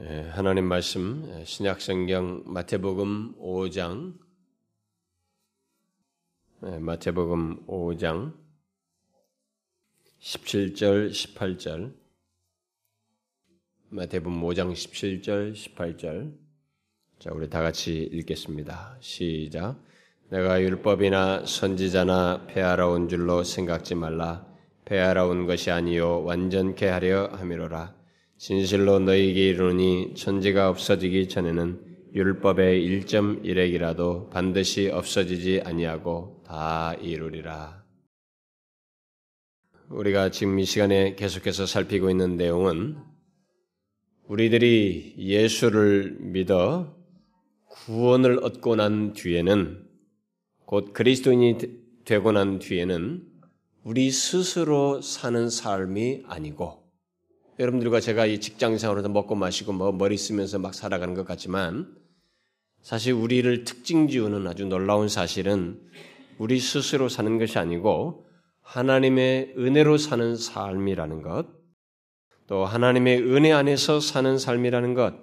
예, 하나님 말씀 예, 신약 성경 마태복음 5장. 예, 마태복음 5장. 17절 18절. 마태복음 5장 17절 18절. 자 우리 다 같이 읽겠습니다. 시작. 내가 율법이나 선지자나 폐하러 온 줄로 생각지 말라. 폐하러 온 것이 아니요 완전케 하려 함이로라 진실로 너희에게 이르노니 천지가 없어지기 전에는 율법의 1.1핵이라도 반드시 없어지지 아니하고 다 이루리라. 우리가 지금 이 시간에 계속해서 살피고 있는 내용은 우리들이 예수를 믿어 구원을 얻고 난 뒤에는 곧 그리스도인이 되고 난 뒤에는 우리 스스로 사는 삶이 아니고 여러분들과 제가 이 직장 생활에서 먹고 마시고 뭐 머리 쓰면서 막 살아가는 것 같지만 사실 우리를 특징 지우는 아주 놀라운 사실은 우리 스스로 사는 것이 아니고 하나님의 은혜로 사는 삶이라는 것, 또 하나님의 은혜 안에서 사는 삶이라는 것,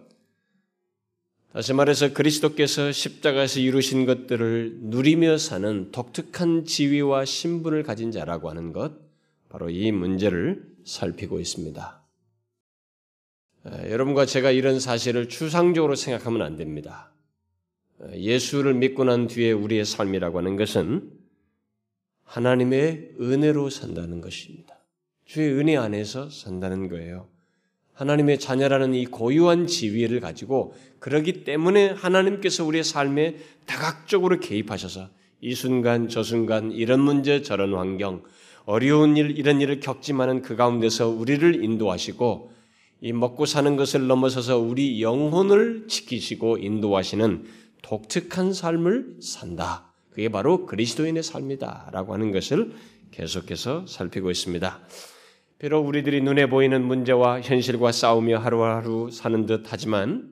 다시 말해서 그리스도께서 십자가에서 이루신 것들을 누리며 사는 독특한 지위와 신분을 가진 자라고 하는 것, 바로 이 문제를 살피고 있습니다. 여러분과 제가 이런 사실을 추상적으로 생각하면 안 됩니다. 예수를 믿고 난 뒤에 우리의 삶이라고 하는 것은 하나님의 은혜로 산다는 것입니다. 주의 은혜 안에서 산다는 거예요. 하나님의 자녀라는 이 고유한 지위를 가지고 그러기 때문에 하나님께서 우리의 삶에 다각적으로 개입하셔서 이 순간 저 순간 이런 문제 저런 환경 어려운 일 이런 일을 겪지만은 그 가운데서 우리를 인도하시고 이 먹고 사는 것을 넘어서서 우리 영혼을 지키시고 인도하시는 독특한 삶을 산다. 그게 바로 그리스도인의 삶이다 라고 하는 것을 계속해서 살피고 있습니다. 비록 우리들이 눈에 보이는 문제와 현실과 싸우며 하루하루 사는 듯 하지만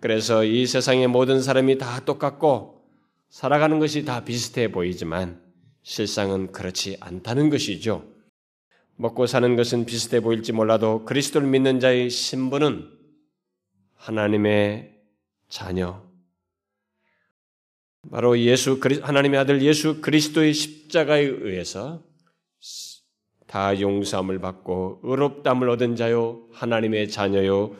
그래서 이 세상의 모든 사람이 다 똑같고 살아가는 것이 다 비슷해 보이지만 실상은 그렇지 않다는 것이죠. 먹고 사는 것은 비슷해 보일지 몰라도 그리스도를 믿는 자의 신분은 하나님의 자녀, 바로 예수 하나님의 아들 예수 그리스도의 십자가에 의해서 다 용서함을 받고 의롭담을 얻은 자요 하나님의 자녀요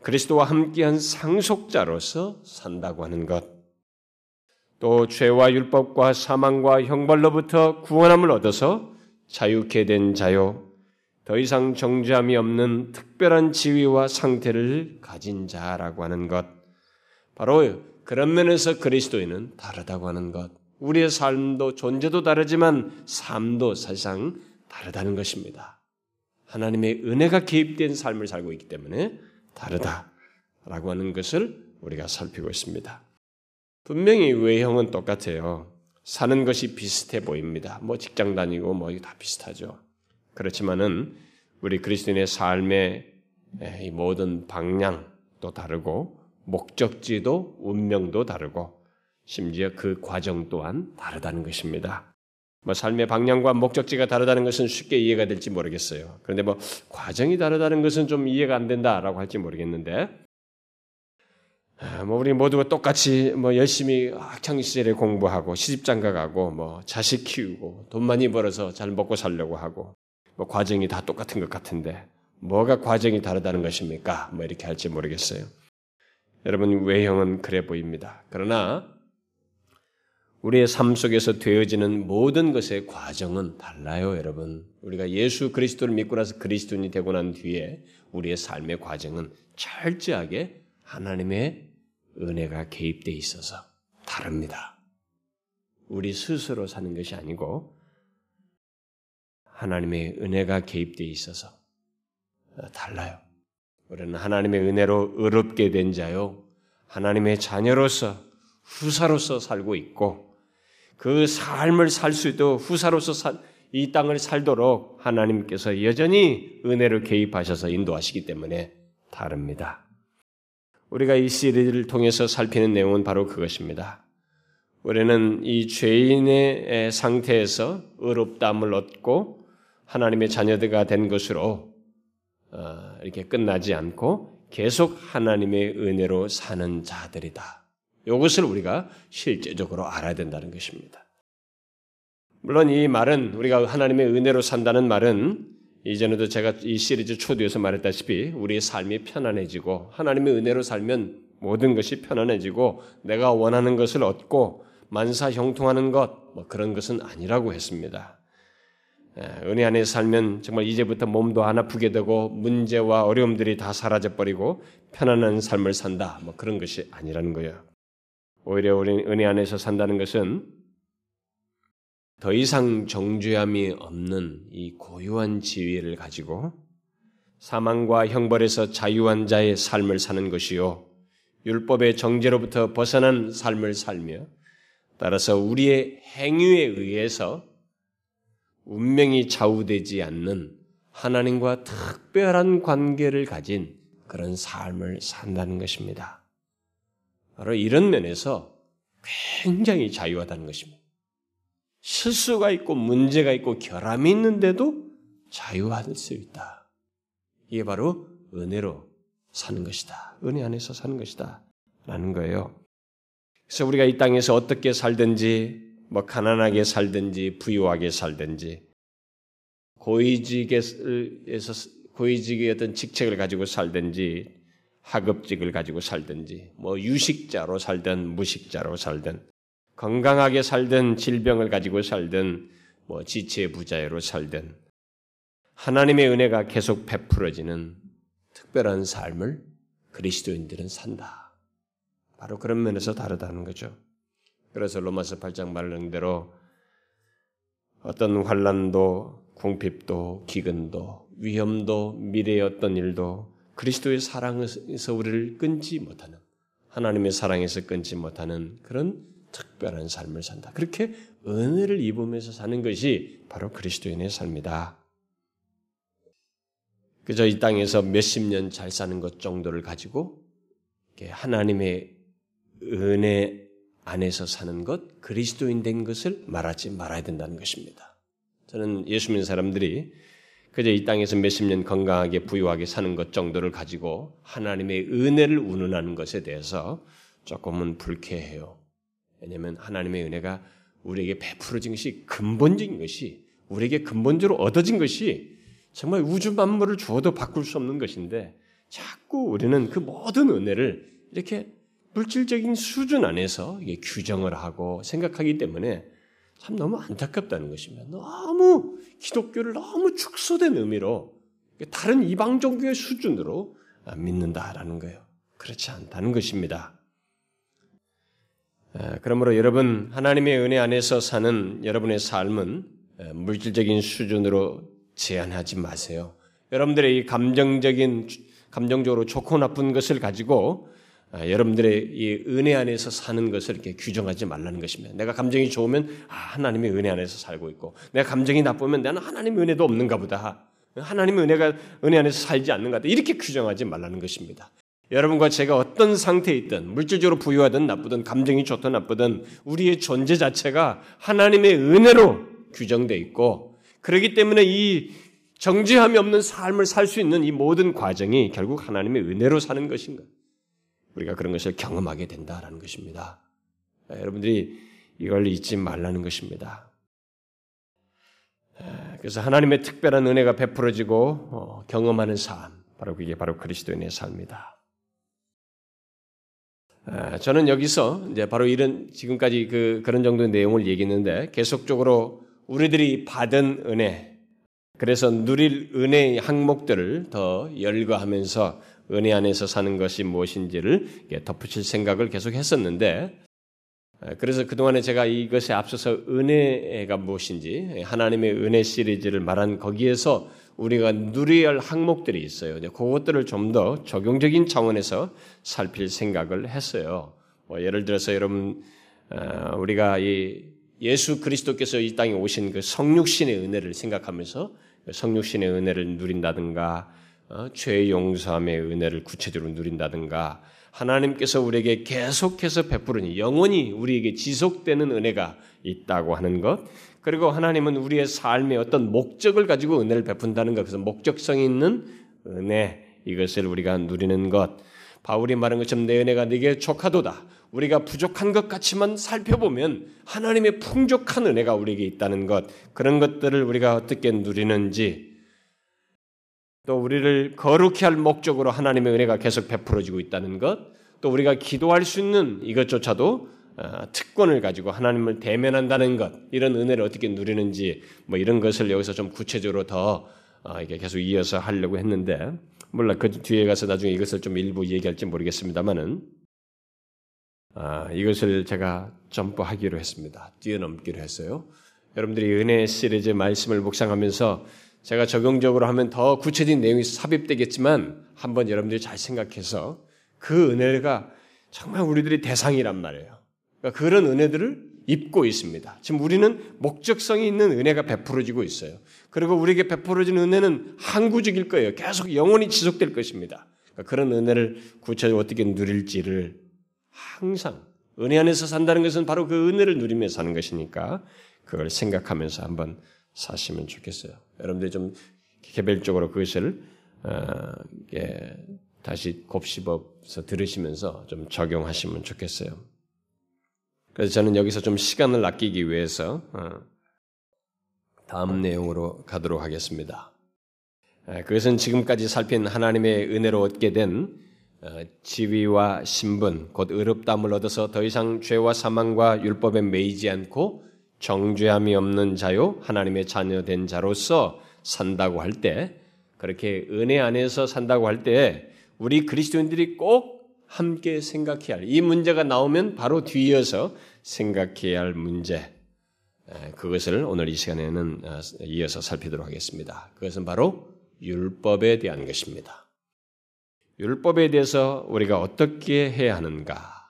그리스도와 함께한 상속자로서 산다고 하는 것. 또 죄와 율법과 사망과 형벌로부터 구원함을 얻어서 자유케 된 자요, 더 이상 정죄함이 없는 특별한 지위와 상태를 가진 자라고 하는 것. 바로 그런 면에서 그리스도인은 다르다고 하는 것. 우리의 삶도 존재도 다르지만 삶도 사실상 다르다는 것입니다. 하나님의 은혜가 개입된 삶을 살고 있기 때문에 다르다라고 하는 것을 우리가 살피고 있습니다. 분명히 외형은 똑같아요. 사는 것이 비슷해 보입니다. 뭐 직장 다니고 뭐 다 비슷하죠. 그렇지만은 우리 그리스도인의 삶의 이 모든 방향도 다르고 목적지도 운명도 다르고 심지어 그 과정 또한 다르다는 것입니다. 뭐 삶의 방향과 목적지가 다르다는 것은 쉽게 이해가 될지 모르겠어요. 그런데 뭐 과정이 다르다는 것은 좀 이해가 안 된다라고 할지 모르겠는데 아, 뭐 우리 모두가 똑같이 뭐 열심히 학창 시절에 공부하고 시집 장가 가고 뭐 자식 키우고 돈 많이 벌어서 잘 먹고 살려고 하고 뭐 과정이 다 똑같은 것 같은데 뭐가 과정이 다르다는 것입니까? 뭐 이렇게 할지 모르겠어요. 여러분 외형은 그래 보입니다. 그러나 우리의 삶 속에서 되어지는 모든 것의 과정은 달라요, 여러분. 우리가 예수 그리스도를 믿고 나서 그리스도인이 되고 난 뒤에 우리의 삶의 과정은 철저하게 하나님의 은혜가 개입돼 있어서 다릅니다. 우리 스스로 사는 것이 아니고 하나님의 은혜가 개입돼 있어서 달라요. 우리는 하나님의 은혜로 의롭게 된 자요. 하나님의 자녀로서 후사로서 살고 있고 그 삶을 살수 있도록 후사로서 살, 이 땅을 살도록 하나님께서 여전히 은혜를 개입하셔서 인도하시기 때문에 다릅니다. 우리가 이 시리즈를 통해서 살피는 내용은 바로 그것입니다. 우리는 이 죄인의 상태에서 의롭다함을 얻고 하나님의 자녀들가 된 것으로 어, 이렇게 끝나지 않고 계속 하나님의 은혜로 사는 자들이다. 이것을 우리가 실제적으로 알아야 된다는 것입니다. 물론 이 말은 우리가 하나님의 은혜로 산다는 말은 이전에도 제가 이 시리즈 초두에서 말했다시피 우리의 삶이 편안해지고 하나님의 은혜로 살면 모든 것이 편안해지고 내가 원하는 것을 얻고 만사 형통하는 것, 뭐 그런 것은 아니라고 했습니다. 은혜 안에 살면 정말 이제부터 몸도 안 아프게 되고 문제와 어려움들이 다 사라져 버리고 편안한 삶을 산다. 뭐 그런 것이 아니라는 거예요. 오히려 우리 은혜 안에서 산다는 것은 더 이상 정죄함이 없는 이 고유한 지위를 가지고 사망과 형벌에서 자유한 자의 삶을 사는 것이요. 율법의 정죄로부터 벗어난 삶을 살며 따라서 우리의 행위에 의해서 운명이 좌우되지 않는 하나님과 특별한 관계를 가진 그런 삶을 산다는 것입니다. 바로 이런 면에서 굉장히 자유하다는 것입니다. 실수가 있고 문제가 있고 결함이 있는데도 자유할 수 있다. 이게 바로 은혜로 사는 것이다. 은혜 안에서 사는 것이다. 라는 거예요. 그래서 우리가 이 땅에서 어떻게 살든지, 뭐 가난하게 살든지, 부유하게 살든지, 고위직에서 고위직의 어떤 직책을 가지고 살든지, 학업직을 가지고 살든지, 뭐 유식자로 살든 무식자로 살든, 건강하게 살든 질병을 가지고 살든, 뭐 지체 부자로 살든, 하나님의 은혜가 계속 베풀어지는 특별한 삶을 그리스도인들은 산다. 바로 그런 면에서 다르다는 거죠. 그래서 로마서 8장 말하는 대로 어떤 환란도 궁핍도 기근도 위험도 미래의 어떤 일도 그리스도의 사랑에서 우리를 끊지 못하는 하나님의 사랑에서 끊지 못하는 그런 특별한 삶을 산다. 그렇게 은혜를 입으면서 사는 것이 바로 그리스도인의 삶이다. 그저 이 땅에서 몇십 년 잘 사는 것 정도를 가지고 하나님의 은혜 안에서 사는 것, 그리스도인 된 것을 말하지 말아야 된다는 것입니다. 저는 예수 믿는 사람들이 그저 이 땅에서 몇십 년 건강하게 부유하게 사는 것 정도를 가지고 하나님의 은혜를 운운하는 것에 대해서 조금은 불쾌해요. 왜냐하면 하나님의 은혜가 우리에게 베풀어진 것이 근본적인 것이 우리에게 근본적으로 얻어진 것이 정말 우주 만물을 주어도 바꿀 수 없는 것인데 자꾸 우리는 그 모든 은혜를 이렇게 물질적인 수준 안에서 규정을 하고 생각하기 때문에 참 너무 안타깝다는 것입니다. 너무 기독교를 너무 축소된 의미로 다른 이방 종교의 수준으로 믿는다라는 거예요. 그렇지 않다는 것입니다. 그러므로 여러분 하나님의 은혜 안에서 사는 여러분의 삶은 물질적인 수준으로 제한하지 마세요. 여러분들의 이 감정적인 감정적으로 좋고 나쁜 것을 가지고 아, 여러분들의 이 은혜 안에서 사는 것을 이렇게 규정하지 말라는 것입니다. 내가 감정이 좋으면 아, 하나님의 은혜 안에서 살고 있고, 내가 감정이 나쁘면 나는 하나님의 은혜도 없는가 보다. 하나님의 은혜가 은혜 안에서 살지 않는가. 이렇게 규정하지 말라는 것입니다. 여러분과 제가 어떤 상태에 있든 물질적으로 부유하든 나쁘든 감정이 좋든 나쁘든 우리의 존재 자체가 하나님의 은혜로 규정돼 있고 그렇기 때문에 이 정죄함이 없는 삶을 살 수 있는 이 모든 과정이 결국 하나님의 은혜로 사는 것인가? 우리가 그런 것을 경험하게 된다라는 것입니다. 아, 여러분들이 이걸 잊지 말라는 것입니다. 아, 그래서 하나님의 특별한 은혜가 베풀어지고 어, 경험하는 삶, 바로 그게 바로 그리스도인의 삶이다. 아, 저는 여기서 이제 바로 이런 지금까지 그 그런 정도의 내용을 얘기했는데 계속적으로 우리들이 받은 은혜, 그래서 누릴 은혜의 항목들을 더 열거하면서 은혜 안에서 사는 것이 무엇인지를 덧붙일 생각을 계속 했었는데, 그래서 그동안에 제가 이것에 앞서서 은혜가 무엇인지, 하나님의 은혜 시리즈를 말한 거기에서 우리가 누려야 할 항목들이 있어요. 그것들을 좀 더 적용적인 차원에서 살필 생각을 했어요. 뭐 예를 들어서 여러분, 어, 우리가 이 예수 그리스도께서 이 땅에 오신 그 성육신의 은혜를 생각하면서 그 성육신의 은혜를 누린다든가, 어, 죄 용서함의 은혜를 구체적으로 누린다든가 하나님께서 우리에게 계속해서 베푸는 영원히 우리에게 지속되는 은혜가 있다고 하는 것 그리고 하나님은 우리의 삶의 어떤 목적을 가지고 은혜를 베푼다는 것 그래서 목적성 있는 은혜 이것을 우리가 누리는 것. 바울이 말한 것처럼 내 은혜가 네게 족하도다. 우리가 부족한 것 같지만 살펴보면 하나님의 풍족한 은혜가 우리에게 있다는 것, 그런 것들을 우리가 어떻게 누리는지, 또 우리를 거룩히 할 목적으로 하나님의 은혜가 계속 베풀어지고 있다는 것, 또 우리가 기도할 수 있는 이것조차도 어, 특권을 가지고 하나님을 대면한다는 것, 이런 은혜를 어떻게 누리는지, 뭐 이런 것을 여기서 좀 구체적으로 더 어, 이게 계속 이어서 하려고 했는데, 물론 그 뒤에 가서 나중에 이것을 좀 일부 얘기할지 모르겠습니다만은, 아, 이것을 제가 점프하기로 했습니다. 뛰어넘기로 했어요. 여러분들이 은혜 시리즈 말씀을 묵상하면서 제가 적용적으로 하면 더 구체적인 내용이 삽입되겠지만 한번 여러분들이 잘 생각해서 그 은혜가 정말 우리들의 대상이란 말이에요. 그러니까 그런 은혜들을 입고 있습니다. 지금 우리는 목적성이 있는 은혜가 베풀어지고 있어요. 그리고 우리에게 베풀어진 은혜는 항구적일 거예요. 계속 영원히 지속될 것입니다. 그러니까 그런 은혜를 구체적으로 어떻게 누릴지를 항상 은혜 안에서 산다는 것은 바로 그 은혜를 누리며 사는 것이니까 그걸 생각하면서 한번 사시면 좋겠어요. 여러분들이 좀 개별적으로 그것을 어, 예, 다시 곱씹어서 들으시면서 좀 적용하시면 좋겠어요. 그래서 저는 여기서 좀 시간을 아끼기 위해서 어, 다음 내용으로 가도록 하겠습니다. 그것은 지금까지 살핀 하나님의 은혜로 얻게 된 어, 지위와 신분, 곧 의롭담을 얻어서 더 이상 죄와 사망과 율법에 매이지 않고 정죄함이 없는 자요 하나님의 자녀된 자로서 산다고 할 때, 그렇게 은혜 안에서 산다고 할 때, 우리 그리스도인들이 꼭 함께 생각해야 할, 이 문제가 나오면 바로 뒤이어서 생각해야 할 문제, 그것을 오늘 이 시간에는 어, 이어서 살피도록 하겠습니다. 그것은 바로 율법에 대한 것입니다. 율법에 대해서 우리가 어떻게 해야 하는가?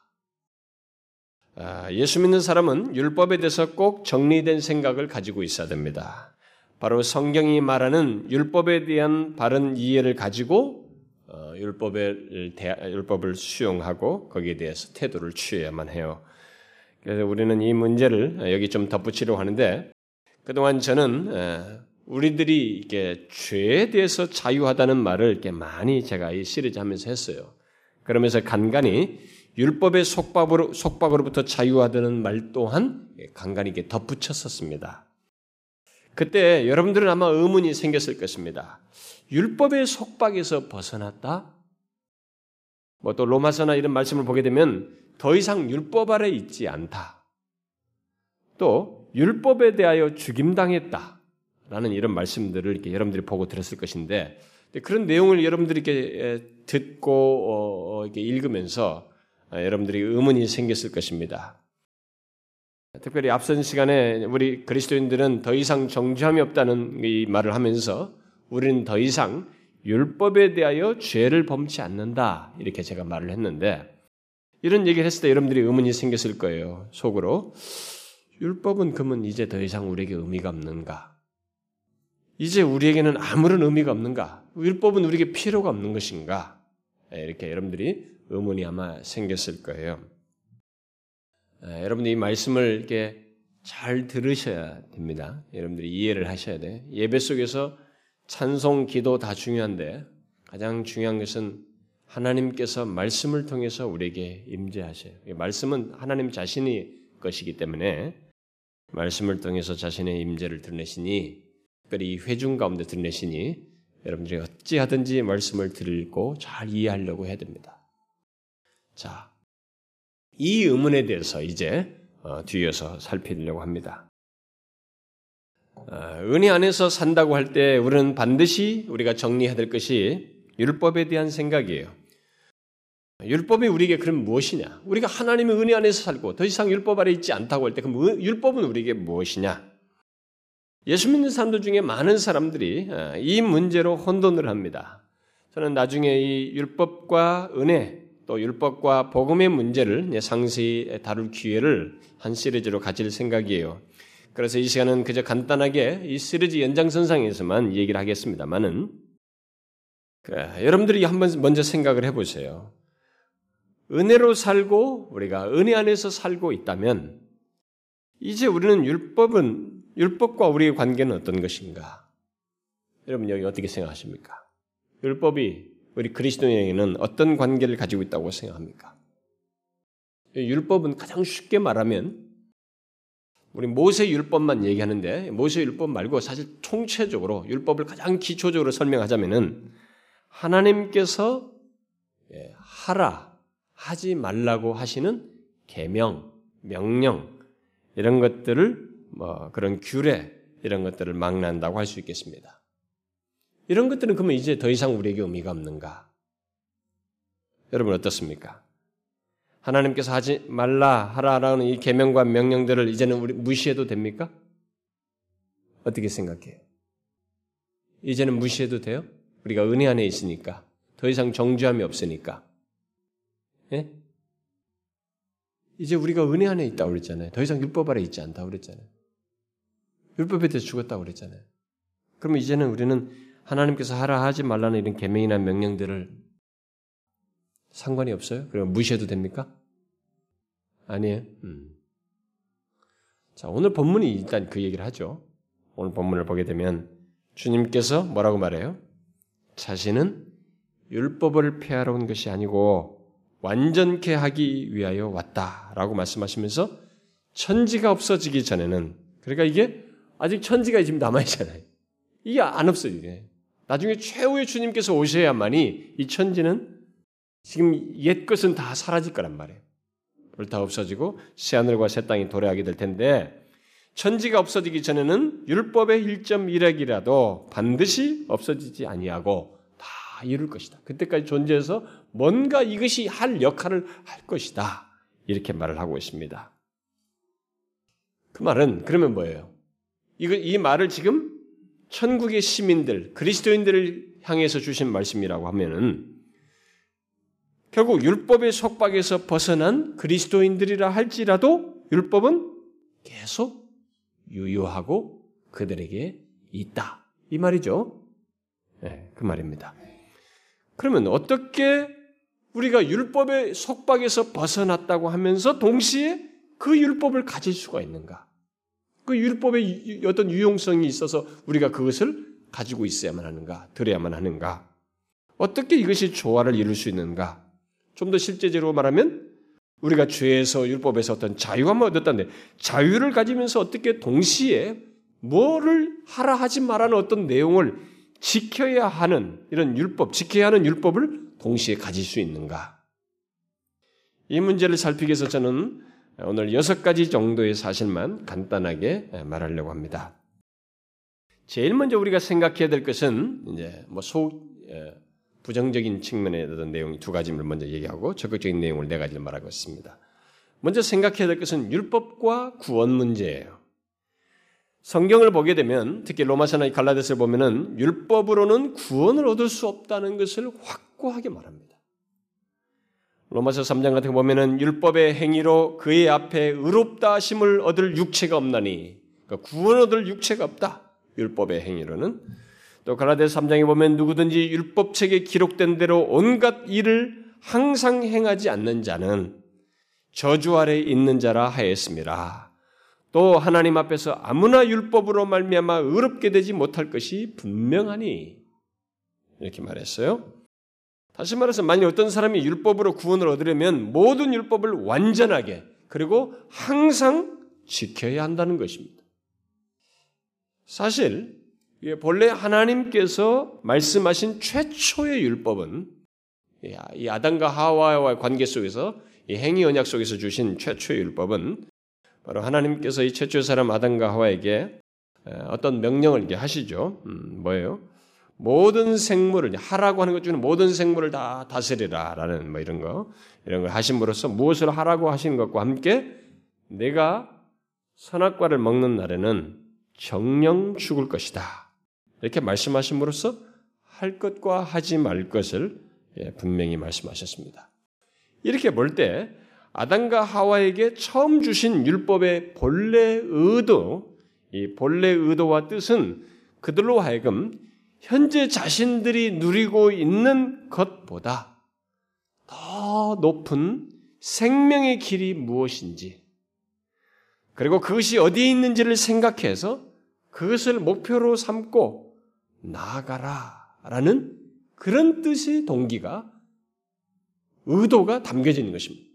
아, 예수 믿는 사람은 율법에 대해서 꼭 정리된 생각을 가지고 있어야 됩니다. 바로 성경이 말하는 율법에 대한 바른 이해를 가지고 어, 율법을, 율법을 수용하고 거기에 대해서 태도를 취해야만 해요. 그래서 우리는 이 문제를 여기 좀 덧붙이려고 하는데 그동안 저는 우리들이 이게 죄에 대해서 자유하다는 말을 이렇게 많이 제가 이 시리즈 하면서 했어요. 그러면서 간간히 율법의 속박으로, 속박으로부터 자유하다는 말 또한 간간히 이렇게 덧붙였었습니다. 그때 여러분들은 아마 의문이 생겼을 것입니다. 율법의 속박에서 벗어났다? 뭐 또 로마서나 이런 말씀을 보게 되면 더 이상 율법 아래 있지 않다. 또 율법에 대하여 죽임당했다. 라는 이런 말씀들을 이렇게 여러분들이 보고 들었을 것인데 그런 내용을 여러분들이 이렇게 듣고 어, 어, 이렇게 읽으면서 어, 여러분들이 의문이 생겼을 것입니다. 특별히 앞선 시간에 우리 그리스도인들은 더 이상 정죄함이 없다는 이 말을 하면서 우리는 더 이상 율법에 대하여 죄를 범치 않는다 이렇게 제가 말을 했는데 이런 얘기를 했을 때 여러분들이 의문이 생겼을 거예요 속으로 율법은 그러면 이제 더 이상 우리에게 의미가 없는가? 이제 우리에게는 아무런 의미가 없는가? 율법은 우리에게 필요가 없는 것인가? 예, 이렇게 여러분들이 의문이 아마 생겼을 거예요. 예, 여러분들이 이 말씀을 이렇게 잘 들으셔야 됩니다. 여러분들이 이해를 하셔야 돼. 예배 속에서 찬송, 기도 다 중요한데 가장 중요한 것은 하나님께서 말씀을 통해서 우리에게 임재하셔요. 말씀은 하나님 자신의 것이기 때문에 말씀을 통해서 자신의 임재를 드러내시니 특별히 회중 가운데 드러내시니 여러분들이 어찌하든지 말씀을 들고 잘 이해하려고 해야 됩니다. 자, 이 의문에 대해서 이제 어, 뒤에서 살피려고 합니다. 어, 은혜 안에서 산다고 할 때 우리는 반드시 우리가 정리해야 될 것이 율법에 대한 생각이에요. 율법이 우리에게 그럼 무엇이냐? 우리가 하나님의 은혜 안에서 살고 더 이상 율법 아래 있지 않다고 할 때 그럼 율법은 우리에게 무엇이냐? 예수 믿는 사람들 중에 많은 사람들이 어, 이 문제로 혼돈을 합니다. 저는 나중에 이 율법과 은혜 또 율법과 복음의 문제를 상세히 다룰 기회를 한 시리즈로 가질 생각이에요. 그래서 이 시간은 그저 간단하게 이 시리즈 연장선상에서만 얘기를 하겠습니다만은 그, 여러분들이 한번 먼저 생각을 해보세요. 은혜로 살고 우리가 은혜 안에서 살고 있다면 이제 우리는 율법은 율법과 우리의 관계는 어떤 것인가? 여러분 여기 어떻게 생각하십니까? 율법이 우리 그리스도인에게는 어떤 관계를 가지고 있다고 생각합니까? 율법은 가장 쉽게 말하면 우리 모세 율법만 얘기하는데 모세 율법 말고 사실 총체적으로 율법을 가장 기초적으로 설명하자면은 하나님께서 예, 하라 하지 말라고 하시는 계명, 명령 이런 것들을 뭐 그런 규례 이런 것들을 막는다고 할 수 있겠습니다. 이런 것들은 그러면 이제 더 이상 우리에게 의미가 없는가? 여러분 어떻습니까? 하나님께서 하지 말라 하라라는 이 계명과 명령들을 이제는 우리 무시해도 됩니까? 어떻게 생각해요? 이제는 무시해도 돼요? 우리가 은혜 안에 있으니까 더 이상 정죄함이 없으니까. 예? 이제 우리가 은혜 안에 있다고 그랬잖아요. 더 이상 율법 아래 있지 않다고 그랬잖아요. 율법에 대해서 죽었다고 그랬잖아요. 그러면 이제는 우리는 하나님께서 하라 하지 말라는 이런 계명이나 명령들을 상관이 없어요? 그럼 무시해도 됩니까? 아니에요. 음. 자, 오늘 본문이 일단 그 얘기를 하죠. 오늘 본문을 보게 되면 주님께서 뭐라고 말해요? 자신은 율법을 폐하러 온 것이 아니고 완전케 하기 위하여 왔다라고 말씀하시면서 천지가 없어지기 전에는 그러니까 이게 아직 천지가 지금 남아 있잖아요. 이게 안 없어요. 이게. 나중에 최후의 주님께서 오셔야만이 이 천지는 지금 옛 것은 다 사라질 거란 말이에요. 다 없어지고 새 하늘과 새 땅이 도래하게 될 텐데 천지가 없어지기 전에는 율법의 1.1핵이라도 반드시 없어지지 아니하고 다 이룰 것이다. 그때까지 존재해서 뭔가 이것이 할 역할을 할 것이다. 이렇게 말을 하고 있습니다. 그 말은 그러면 뭐예요? 이거 이 말을 지금 천국의 시민들, 그리스도인들을 향해서 주신 말씀이라고 하면은 결국 율법의 속박에서 벗어난 그리스도인들이라 할지라도 율법은 계속 유효하고 그들에게 있다. 이 말이죠. 네, 그 말입니다. 그러면 어떻게 우리가 율법의 속박에서 벗어났다고 하면서 동시에 그 율법을 가질 수가 있는가? 그 율법의 어떤 유용성이 있어서 우리가 그것을 가지고 있어야만 하는가? 들어야만 하는가? 어떻게 이것이 조화를 이룰 수 있는가? 좀 더 실제적으로 말하면 우리가 죄에서 율법에서 어떤 자유함을 얻었다는데 자유를 가지면서 어떻게 동시에 뭐를 하라 하지 말라는 어떤 내용을 지켜야 하는 이런 율법, 지켜야 하는 율법을 동시에 가질 수 있는가? 이 문제를 살피기 위해서 저는 오늘 여섯 가지 정도의 사실만 간단하게 말하려고 합니다. 제일 먼저 우리가 생각해야 될 것은 이제 뭐 소, 부정적인 측면에 어떤 내용 두 가지를 먼저 얘기하고 적극적인 내용을 네 가지를 말하고 있습니다. 먼저 생각해야 될 것은 율법과 구원 문제예요. 성경을 보게 되면 특히 로마서나 갈라디아서를 보면은 율법으로는 구원을 얻을 수 없다는 것을 확고하게 말합니다. 로마서 3장 같은 거 보면은 율법의 행위로 그의 앞에 의롭다 하심을 얻을 육체가 없나니 그러니까 구원 얻을 육체가 없다. 율법의 행위로는 또 갈라디아 3장에 보면 누구든지 율법책에 기록된 대로 온갖 일을 항상 행하지 않는 자는 저주 아래 있는 자라 하였습니다. 또 하나님 앞에서 아무나 율법으로 말미암아 의롭게 되지 못할 것이 분명하니 이렇게 말했어요. 다시 말해서 만약 어떤 사람이 율법으로 구원을 얻으려면 모든 율법을 완전하게 그리고 항상 지켜야 한다는 것입니다. 사실 본래 하나님께서 말씀하신 최초의 율법은 이 아담과 하와와의 관계 속에서 이 행위 언약 속에서 주신 최초의 율법은 바로 하나님께서 이 최초의 사람 아담과 하와에게 어떤 명령을 하시죠. 음, 뭐예요? 모든 생물을 하라고 하는 것 중에 모든 생물을 다 다스리라라는 뭐 이런 거 이런 걸 하심으로써 무엇을 하라고 하시는 것과 함께 내가 선악과를 먹는 날에는 정령 죽을 것이다. 이렇게 말씀하심으로써 할 것과 하지 말 것을 예, 분명히 말씀하셨습니다. 이렇게 볼 때 아담과 하와에게 처음 주신 율법의 본래 의도, 이 본래 의도와 뜻은 그들로 하여금 현재 자신들이 누리고 있는 것보다 더 높은 생명의 길이 무엇인지, 그리고 그것이 어디에 있는지를 생각해서 그것을 목표로 삼고 나아가라 라는 그런 뜻의 동기가 의도가 담겨져 있는 것입니다.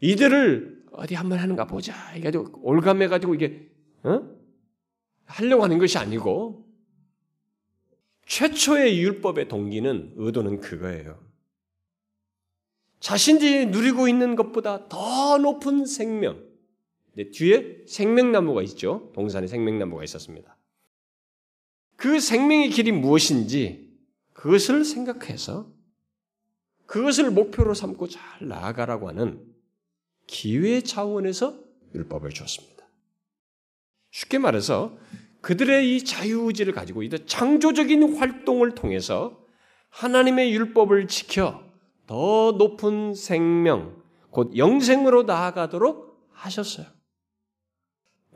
이들을 어디 한번 하는가 보자. 이가지고 올감해 가지고 이게 어? 하려고 하는 것이 아니고 최초의 율법의 동기는 의도는 그거예요. 자신들이 누리고 있는 것보다 더 높은 생명. 뒤에 생명나무가 있죠. 동산에 생명나무가 있었습니다. 그 생명의 길이 무엇인지 그것을 생각해서 그것을 목표로 삼고 잘 나아가라고 하는 기회 차원에서 율법을 줬습니다. 쉽게 말해서 그들의 이 자유의지를 가지고 이 창조적인 활동을 통해서 하나님의 율법을 지켜 더 높은 생명, 곧 영생으로 나아가도록 하셨어요.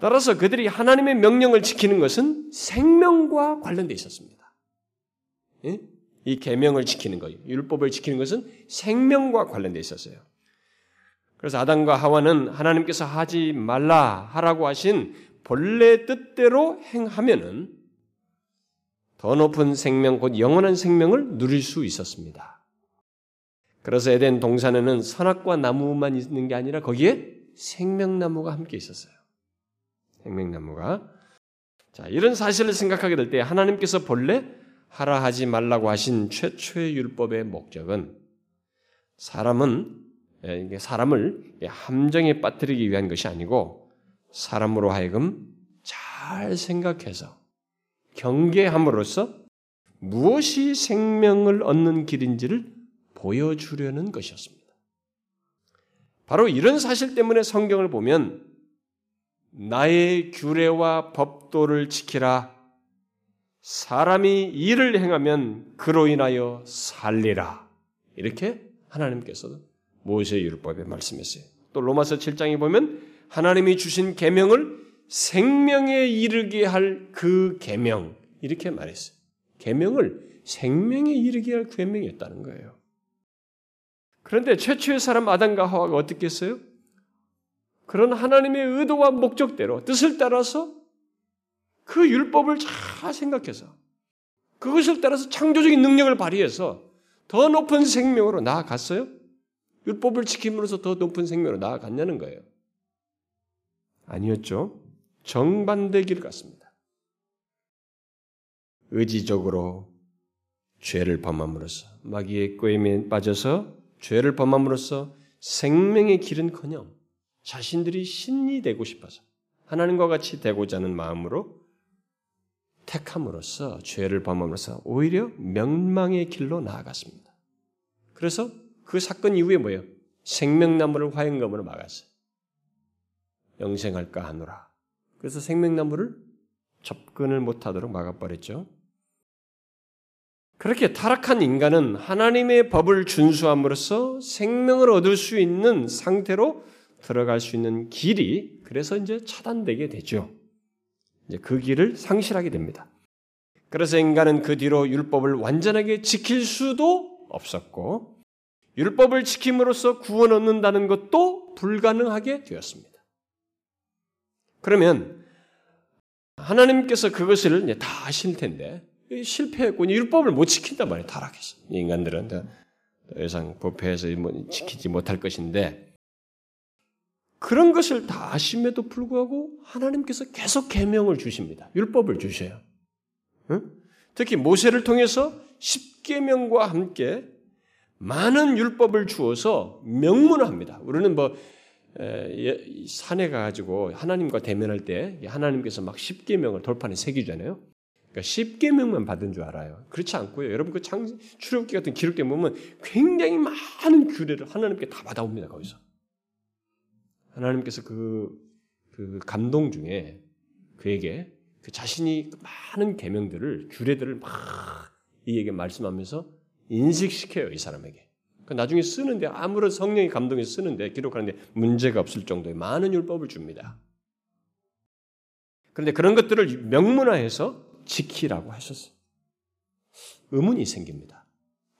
따라서 그들이 하나님의 명령을 지키는 것은 생명과 관련되어 있었습니다. 예? 이 계명을 지키는 것, 율법을 지키는 것은 생명과 관련되어 있었어요. 그래서 아담과 하와는 하나님께서 하지 말라 하라고 하신 본래 뜻대로 행하면은 더 높은 생명, 곧 영원한 생명을 누릴 수 있었습니다. 그래서 에덴 동산에는 선악과 나무만 있는 게 아니라 거기에 생명나무가 함께 있었어요. 생명나무가. 자, 이런 사실을 생각하게 될 때 하나님께서 본래 하라 하지 말라고 하신 최초의 율법의 목적은 사람은 예, 사람을 함정에 빠뜨리기 위한 것이 아니고 사람으로 하여금 잘 생각해서 경계함으로써 무엇이 생명을 얻는 길인지를 보여주려는 것이었습니다. 바로 이런 사실 때문에 성경을 보면 나의 규례와 법도를 지키라. 사람이 일을 행하면 그로 인하여 살리라. 이렇게 하나님께서 모세 율법에 말씀했어요. 또 로마서 7장에 보면 하나님이 주신 계명을 생명에 이르게 할 그 계명 이렇게 말했어요. 계명을 생명에 이르게 할 계명이었다는 거예요. 그런데 최초의 사람 아담과 하와가 어떻게 했어요? 그런 하나님의 의도와 목적대로 뜻을 따라서 그 율법을 잘 생각해서 그것을 따라서 창조적인 능력을 발휘해서 더 높은 생명으로 나아갔어요? 율법을 지킴으로써 더 높은 생명으로 나아갔냐는 거예요. 아니었죠. 정반대 길 같습니다. 의지적으로 죄를 범함으로써 마귀의 꾀임에 빠져서 죄를 범함으로써 생명의 길은커녕 자신들이 신이 되고 싶어서 하나님과 같이 되고자 하는 마음으로 택함으로써 죄를 범함으로써 오히려 명망의 길로 나아갔습니다. 그래서 그 사건 이후에 뭐예요? 생명나무를 화영검으로 막았어요. 영생할까 하노라. 그래서 생명나무를 접근을 못하도록 막아버렸죠. 그렇게 타락한 인간은 하나님의 법을 준수함으로써 생명을 얻을 수 있는 상태로 들어갈 수 있는 길이 그래서 이제 차단되게 되죠. 이제 그 길을 상실하게 됩니다. 그래서 인간은 그 뒤로 율법을 완전하게 지킬 수도 없었고 율법을 지킴으로써 구원 얻는다는 것도 불가능하게 되었습니다. 그러면 하나님께서 그것을 다 하실 텐데 실패했고 율법을 못 지킨단 말이에요. 타락해서 인간들은 더 이상 법회에서 뭐 지키지 못할 것인데 그런 것을 다 아심에도 불구하고 하나님께서 계속 계명을 주십니다. 율법을 주셔요. 응? 특히 모세를 통해서 십계명과 함께 많은 율법을 주어서 명문합니다. 우리는 뭐 에, 산에 가가지고 하나님과 대면할 때 하나님께서 막 십계명을 돌판에 새기잖아요. 그러니까 십계명만 받은 줄 알아요. 그렇지 않고요. 여러분 그 창, 출애굽기 같은 기록된 보면 굉장히 많은 규례를 하나님께 다 받아옵니다. 거기서. 하나님께서 그, 그 감동 중에 그에게 그 자신이 많은 계명들을 규례들을 막 이에게 말씀하면서 인식시켜요 이 사람에게. 그 나중에 쓰는데 아무런 성령이 감동해서 쓰는데 기록하는데 문제가 없을 정도의 많은 율법을 줍니다. 그런데 그런 것들을 명문화해서 지키라고 하셨어요. 의문이 생깁니다.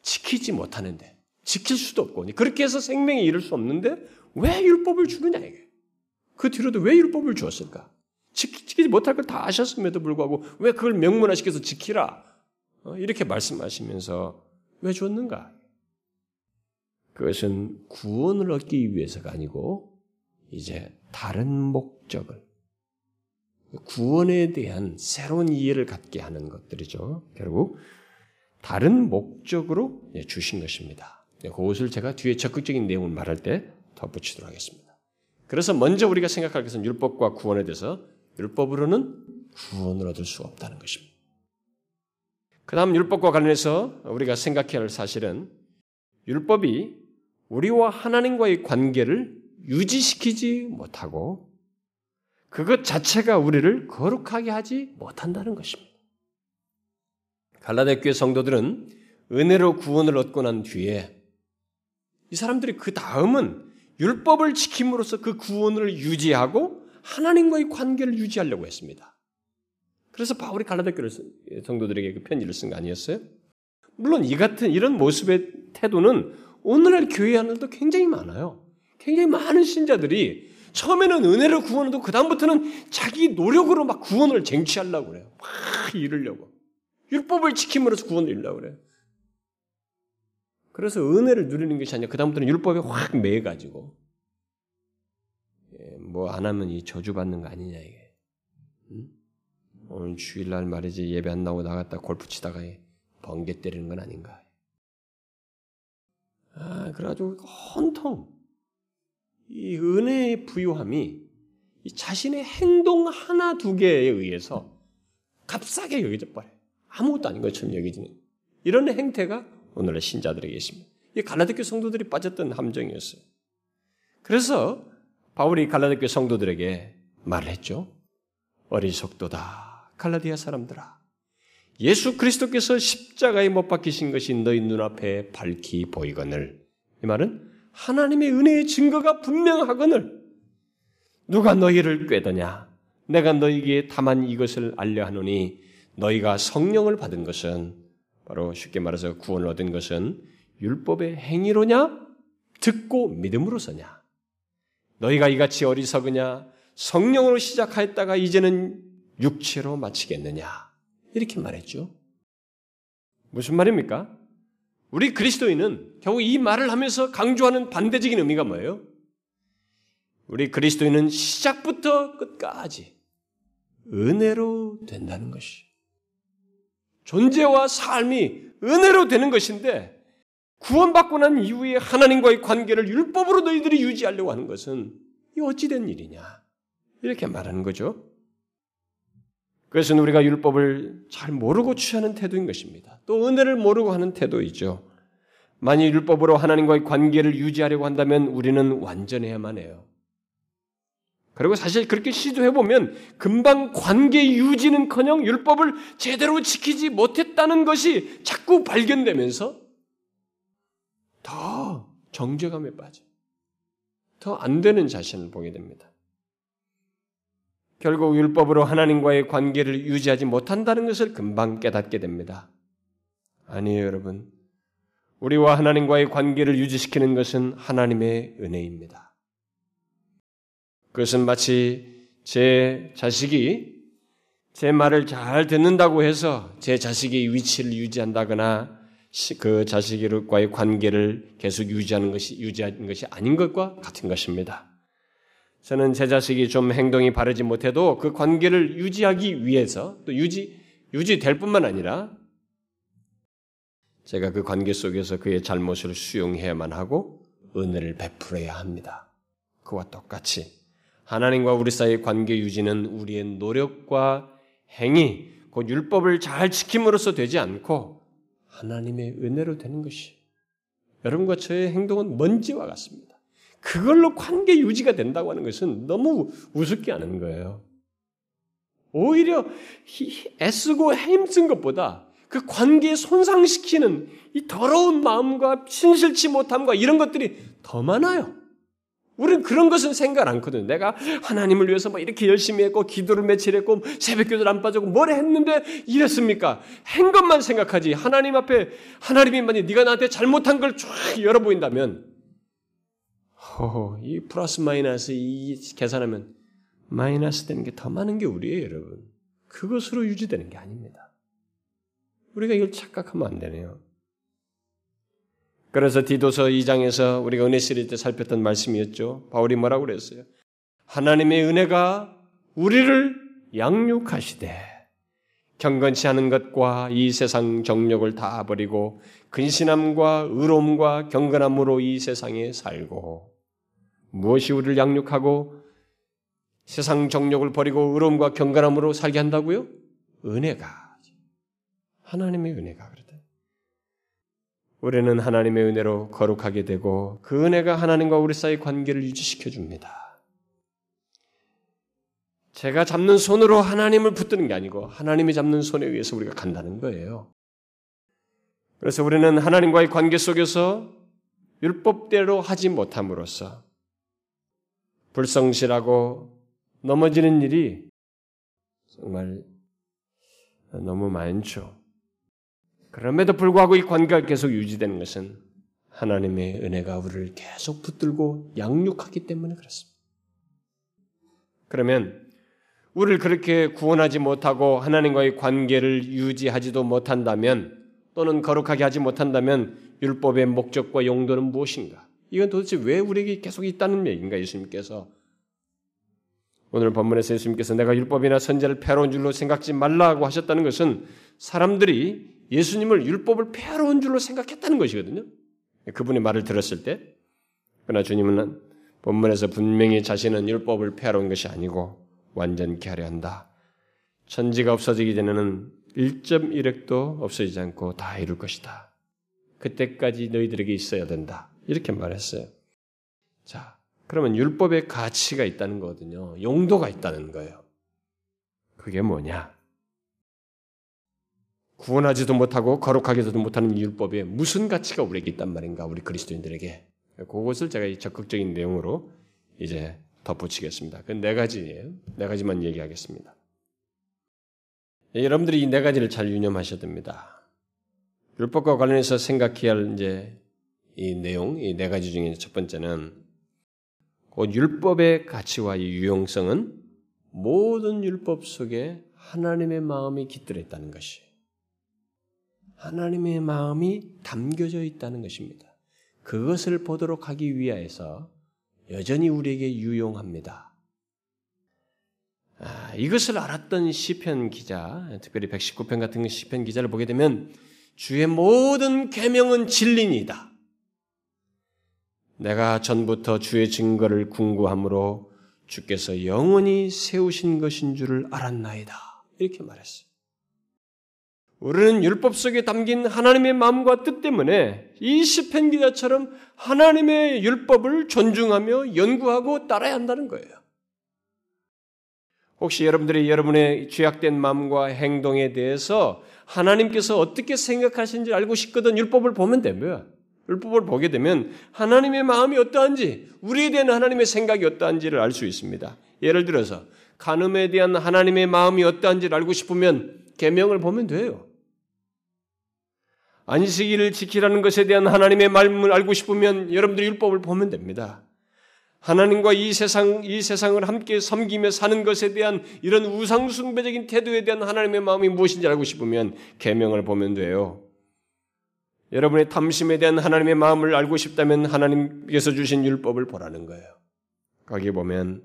지키지 못하는데 지킬 수도 없고 그렇게 해서 생명에 이를 수 없는데 왜 율법을 주느냐 이게. 그 뒤로도 왜 율법을 주었을까? 지키지 못할 걸 다 아셨음에도 불구하고 왜 그걸 명문화시켜서 지키라? 어, 이렇게 말씀하시면서 왜 줬는가? 그것은 구원을 얻기 위해서가 아니고 이제 다른 목적을 구원에 대한 새로운 이해를 갖게 하는 것들이죠. 결국 다른 목적으로 주신 것입니다. 그것을 제가 뒤에 적극적인 내용을 말할 때 덧붙이도록 하겠습니다. 그래서 먼저 우리가 생각할 것은 율법과 구원에 대해서 율법으로는 구원을 얻을 수 없다는 것입니다. 그 다음 율법과 관련해서 우리가 생각해야 할 사실은 율법이 우리와 하나님과의 관계를 유지시키지 못하고 그것 자체가 우리를 거룩하게 하지 못한다는 것입니다. 갈라데 교회 성도들은 은혜로 구원을 얻고 난 뒤에 이 사람들이 그 다음은 율법을 지킴으로써 그 구원을 유지하고 하나님과의 관계를 유지하려고 했습니다. 그래서 바울이 갈라데 교회 성도들에게 그 편지를 쓴 거 아니었어요? 물론 이 같은 이런 모습의 태도는 오늘날 교회 안에도 굉장히 많아요. 굉장히 많은 신자들이 처음에는 은혜를 구원하고 그다음부터는 자기 노력으로 막 구원을 쟁취하려고 그래요. 막 이루려고. 율법을 지킴으로써 구원을 이루려고 그래요. 그래서 은혜를 누리는 것이 아니라 그다음부터는 율법에 확 매여가지고 예, 뭐안 하면 이 저주받는 거 아니냐 이게. 응? 오늘 주일날 말이지 예배 안 나오고 나갔다 골프 치다가 번개 때리는 건 아닌가. 아, 그래가지고 온통 이 은혜의 부유함이 이 자신의 행동 하나 두 개에 의해서 값싸게 여겨져 버려요. 아무것도 아닌 것처럼 여기지는 이런 행태가 오늘의 신자들에게 있습니다. 이 갈라디아 성도들이 빠졌던 함정이었어요. 그래서 바울이 갈라디아 성도들에게 말을 했죠. 어리석도다. 갈라디아 사람들아. 예수 그리스도께서 십자가에 못 박히신 것이 너희 눈앞에 밝히 보이거늘. 이 말은 하나님의 은혜의 증거가 분명하거늘. 누가 너희를 꾀더냐? 내가 너희에게 다만 이것을 알려 하노니 너희가 성령을 받은 것은 바로 쉽게 말해서 구원을 얻은 것은 율법의 행위로냐? 듣고 믿음으로서냐? 너희가 이같이 어리석으냐? 성령으로 시작하였다가 이제는 육체로 마치겠느냐? 이렇게 말했죠. 무슨 말입니까? 우리 그리스도인은 결국 이 말을 하면서 강조하는 반대적인 의미가 뭐예요? 우리 그리스도인은 시작부터 끝까지 은혜로 된다는 것이. 존재와 삶이 은혜로 되는 것인데 구원받고 난 이후에 하나님과의 관계를 율법으로 너희들이 유지하려고 하는 것은 이 어찌된 일이냐? 이렇게 말하는 거죠. 그것은 우리가 율법을 잘 모르고 취하는 태도인 것입니다. 또 은혜를 모르고 하는 태도이죠. 만일 율법으로 하나님과의 관계를 유지하려고 한다면 우리는 완전해야만 해요. 그리고 사실 그렇게 시도해보면 금방 관계 유지는 커녕 율법을 제대로 지키지 못했다는 것이 자꾸 발견되면서 더 정죄감에 빠져. 더 안 되는 자신을 보게 됩니다. 결국 율법으로 하나님과의 관계를 유지하지 못한다는 것을 금방 깨닫게 됩니다. 아니에요, 여러분. 우리와 하나님과의 관계를 유지시키는 것은 하나님의 은혜입니다. 그것은 마치 제 자식이 제 말을 잘 듣는다고 해서 제 자식의 위치를 유지한다거나 그 자식과의 관계를 계속 유지하는 것이 유지하는 것이 아닌 것과 같은 것입니다. 저는 제 자식이 좀 행동이 바르지 못해도 그 관계를 유지하기 위해서 또 유지 유지될 뿐만 아니라 제가 그 관계 속에서 그의 잘못을 수용해야만 하고 은혜를 베풀어야 합니다. 그와 똑같이 하나님과 우리 사이의 관계 유지는 우리의 노력과 행위, 곧 율법을 잘 지킴으로써 되지 않고 하나님의 은혜로 되는 것이 여러분과 저의 행동은 먼지와 같습니다. 그걸로 관계 유지가 된다고 하는 것은 너무 우습게 하는 거예요. 오히려 애쓰고 힘쓴 것보다 그 관계에 손상시키는 이 더러운 마음과 신실치 못함과 이런 것들이 더 많아요. 우리는 그런 것은 생각 않거든요. 내가 하나님을 위해서 뭐 이렇게 열심히 했고, 기도를 며칠 했고, 새벽 기도를 안 빠지고, 뭘 했는데 이랬습니까? 한 것만 생각하지. 하나님 앞에, 하나님이 만약 네가 나한테 잘못한 걸 쫙 열어보인다면, 허, 이 플러스 마이너스 이 계산하면 마이너스 되는 게 더 많은 게 우리예요, 여러분. 그것으로 유지되는 게 아닙니다. 우리가 이걸 착각하면 안 되네요. 그래서 디도서 2장에서 우리가 은혜 시리즈 때 살폈던 말씀이었죠. 바울이 뭐라고 그랬어요? 하나님의 은혜가 우리를 양육하시되 경건치 않은 것과 이 세상 정력을 다 버리고 근신함과 의로움과 경건함으로 이 세상에 살고 무엇이 우리를 양육하고 세상 정력을 버리고 의로움과 경건함으로 살게 한다고요? 은혜가 하나님의 은혜가 그러다. 우리는 하나님의 은혜로 거룩하게 되고 그 은혜가 하나님과 우리 사이 관계를 유지시켜 줍니다. 제가 잡는 손으로 하나님을 붙드는 게 아니고 하나님이 잡는 손에 의해서 우리가 간다는 거예요. 그래서 우리는 하나님과의 관계 속에서 율법대로 하지 못함으로써 불성실하고 넘어지는 일이 정말 너무 많죠. 그럼에도 불구하고 이 관계가 계속 유지되는 것은 하나님의 은혜가 우리를 계속 붙들고 양육하기 때문에 그렇습니다. 그러면 우리를 그렇게 구원하지 못하고 하나님과의 관계를 유지하지도 못한다면 또는 거룩하게 하지 못한다면 율법의 목적과 용도는 무엇인가? 이건 도대체 왜 우리에게 계속 있다는 얘기인가? 예수님께서 오늘 본문에서 예수님께서 내가 율법이나 선제를 패로운 줄로 생각지 말라고 하셨다는 것은 사람들이 예수님을 율법을 패로운 줄로 생각했다는 것이거든요. 그분의 말을 들었을 때 그러나 주님은 본문에서 분명히 자신은 율법을 패로운 것이 아니고 완전케 하려 한다. 천지가 없어지기 전에는 1.1핵도 없어지지 않고 다 이룰 것이다. 그때까지 너희들에게 있어야 된다. 이렇게 말했어요. 자, 그러면 율법의 가치가 있다는 거거든요. 용도가 있다는 거예요. 그게 뭐냐? 구원하지도 못하고 거룩하게도 못하는 율법에 무슨 가치가 우리에게 있단 말인가? 우리 그리스도인들에게. 그것을 제가 적극적인 내용으로 이제 덧붙이겠습니다. 그 네 가지예요. 네 가지만 얘기하겠습니다. 여러분들이 이 네 가지를 잘 유념하셔야 됩니다. 율법과 관련해서 생각해야 할 이제 이 내용, 이 네 가지 중에 첫 번째는 그 율법의 가치와 이 유용성은 모든 율법 속에 하나님의 마음이 깃들어 있다는 것이 하나님의 마음이 담겨져 있다는 것입니다. 그것을 보도록 하기 위하여서 여전히 우리에게 유용합니다. 아, 이것을 알았던 시편 기자, 특별히 119편 같은 시편 기자를 보게 되면 주의 모든 계명은 진리니다. 내가 전부터 주의 증거를 궁구함으로 주께서 영원히 세우신 것인 줄을 알았나이다. 이렇게 말했어요. 우리는 율법 속에 담긴 하나님의 마음과 뜻 때문에 이 시편 기자처럼 하나님의 율법을 존중하며 연구하고 따라야 한다는 거예요. 혹시 여러분들이 여러분의 죄악된 마음과 행동에 대해서 하나님께서 어떻게 생각하시는지 알고 싶거든 율법을 보면 되고요. 율법을 보게 되면 하나님의 마음이 어떠한지, 우리에 대한 하나님의 생각이 어떠한지를 알 수 있습니다. 예를 들어서 간음에 대한 하나님의 마음이 어떠한지를 알고 싶으면 계명을 보면 돼요. 안식일을 지키라는 것에 대한 하나님의 말씀을 알고 싶으면 여러분들이 율법을 보면 됩니다. 하나님과 이 세상, 이 세상을 함께 섬기며 사는 것에 대한 이런 우상 숭배적인 태도에 대한 하나님의 마음이 무엇인지 알고 싶으면 계명을 보면 돼요. 여러분의 탐심에 대한 하나님의 마음을 알고 싶다면 하나님께서 주신 율법을 보라는 거예요. 거기 보면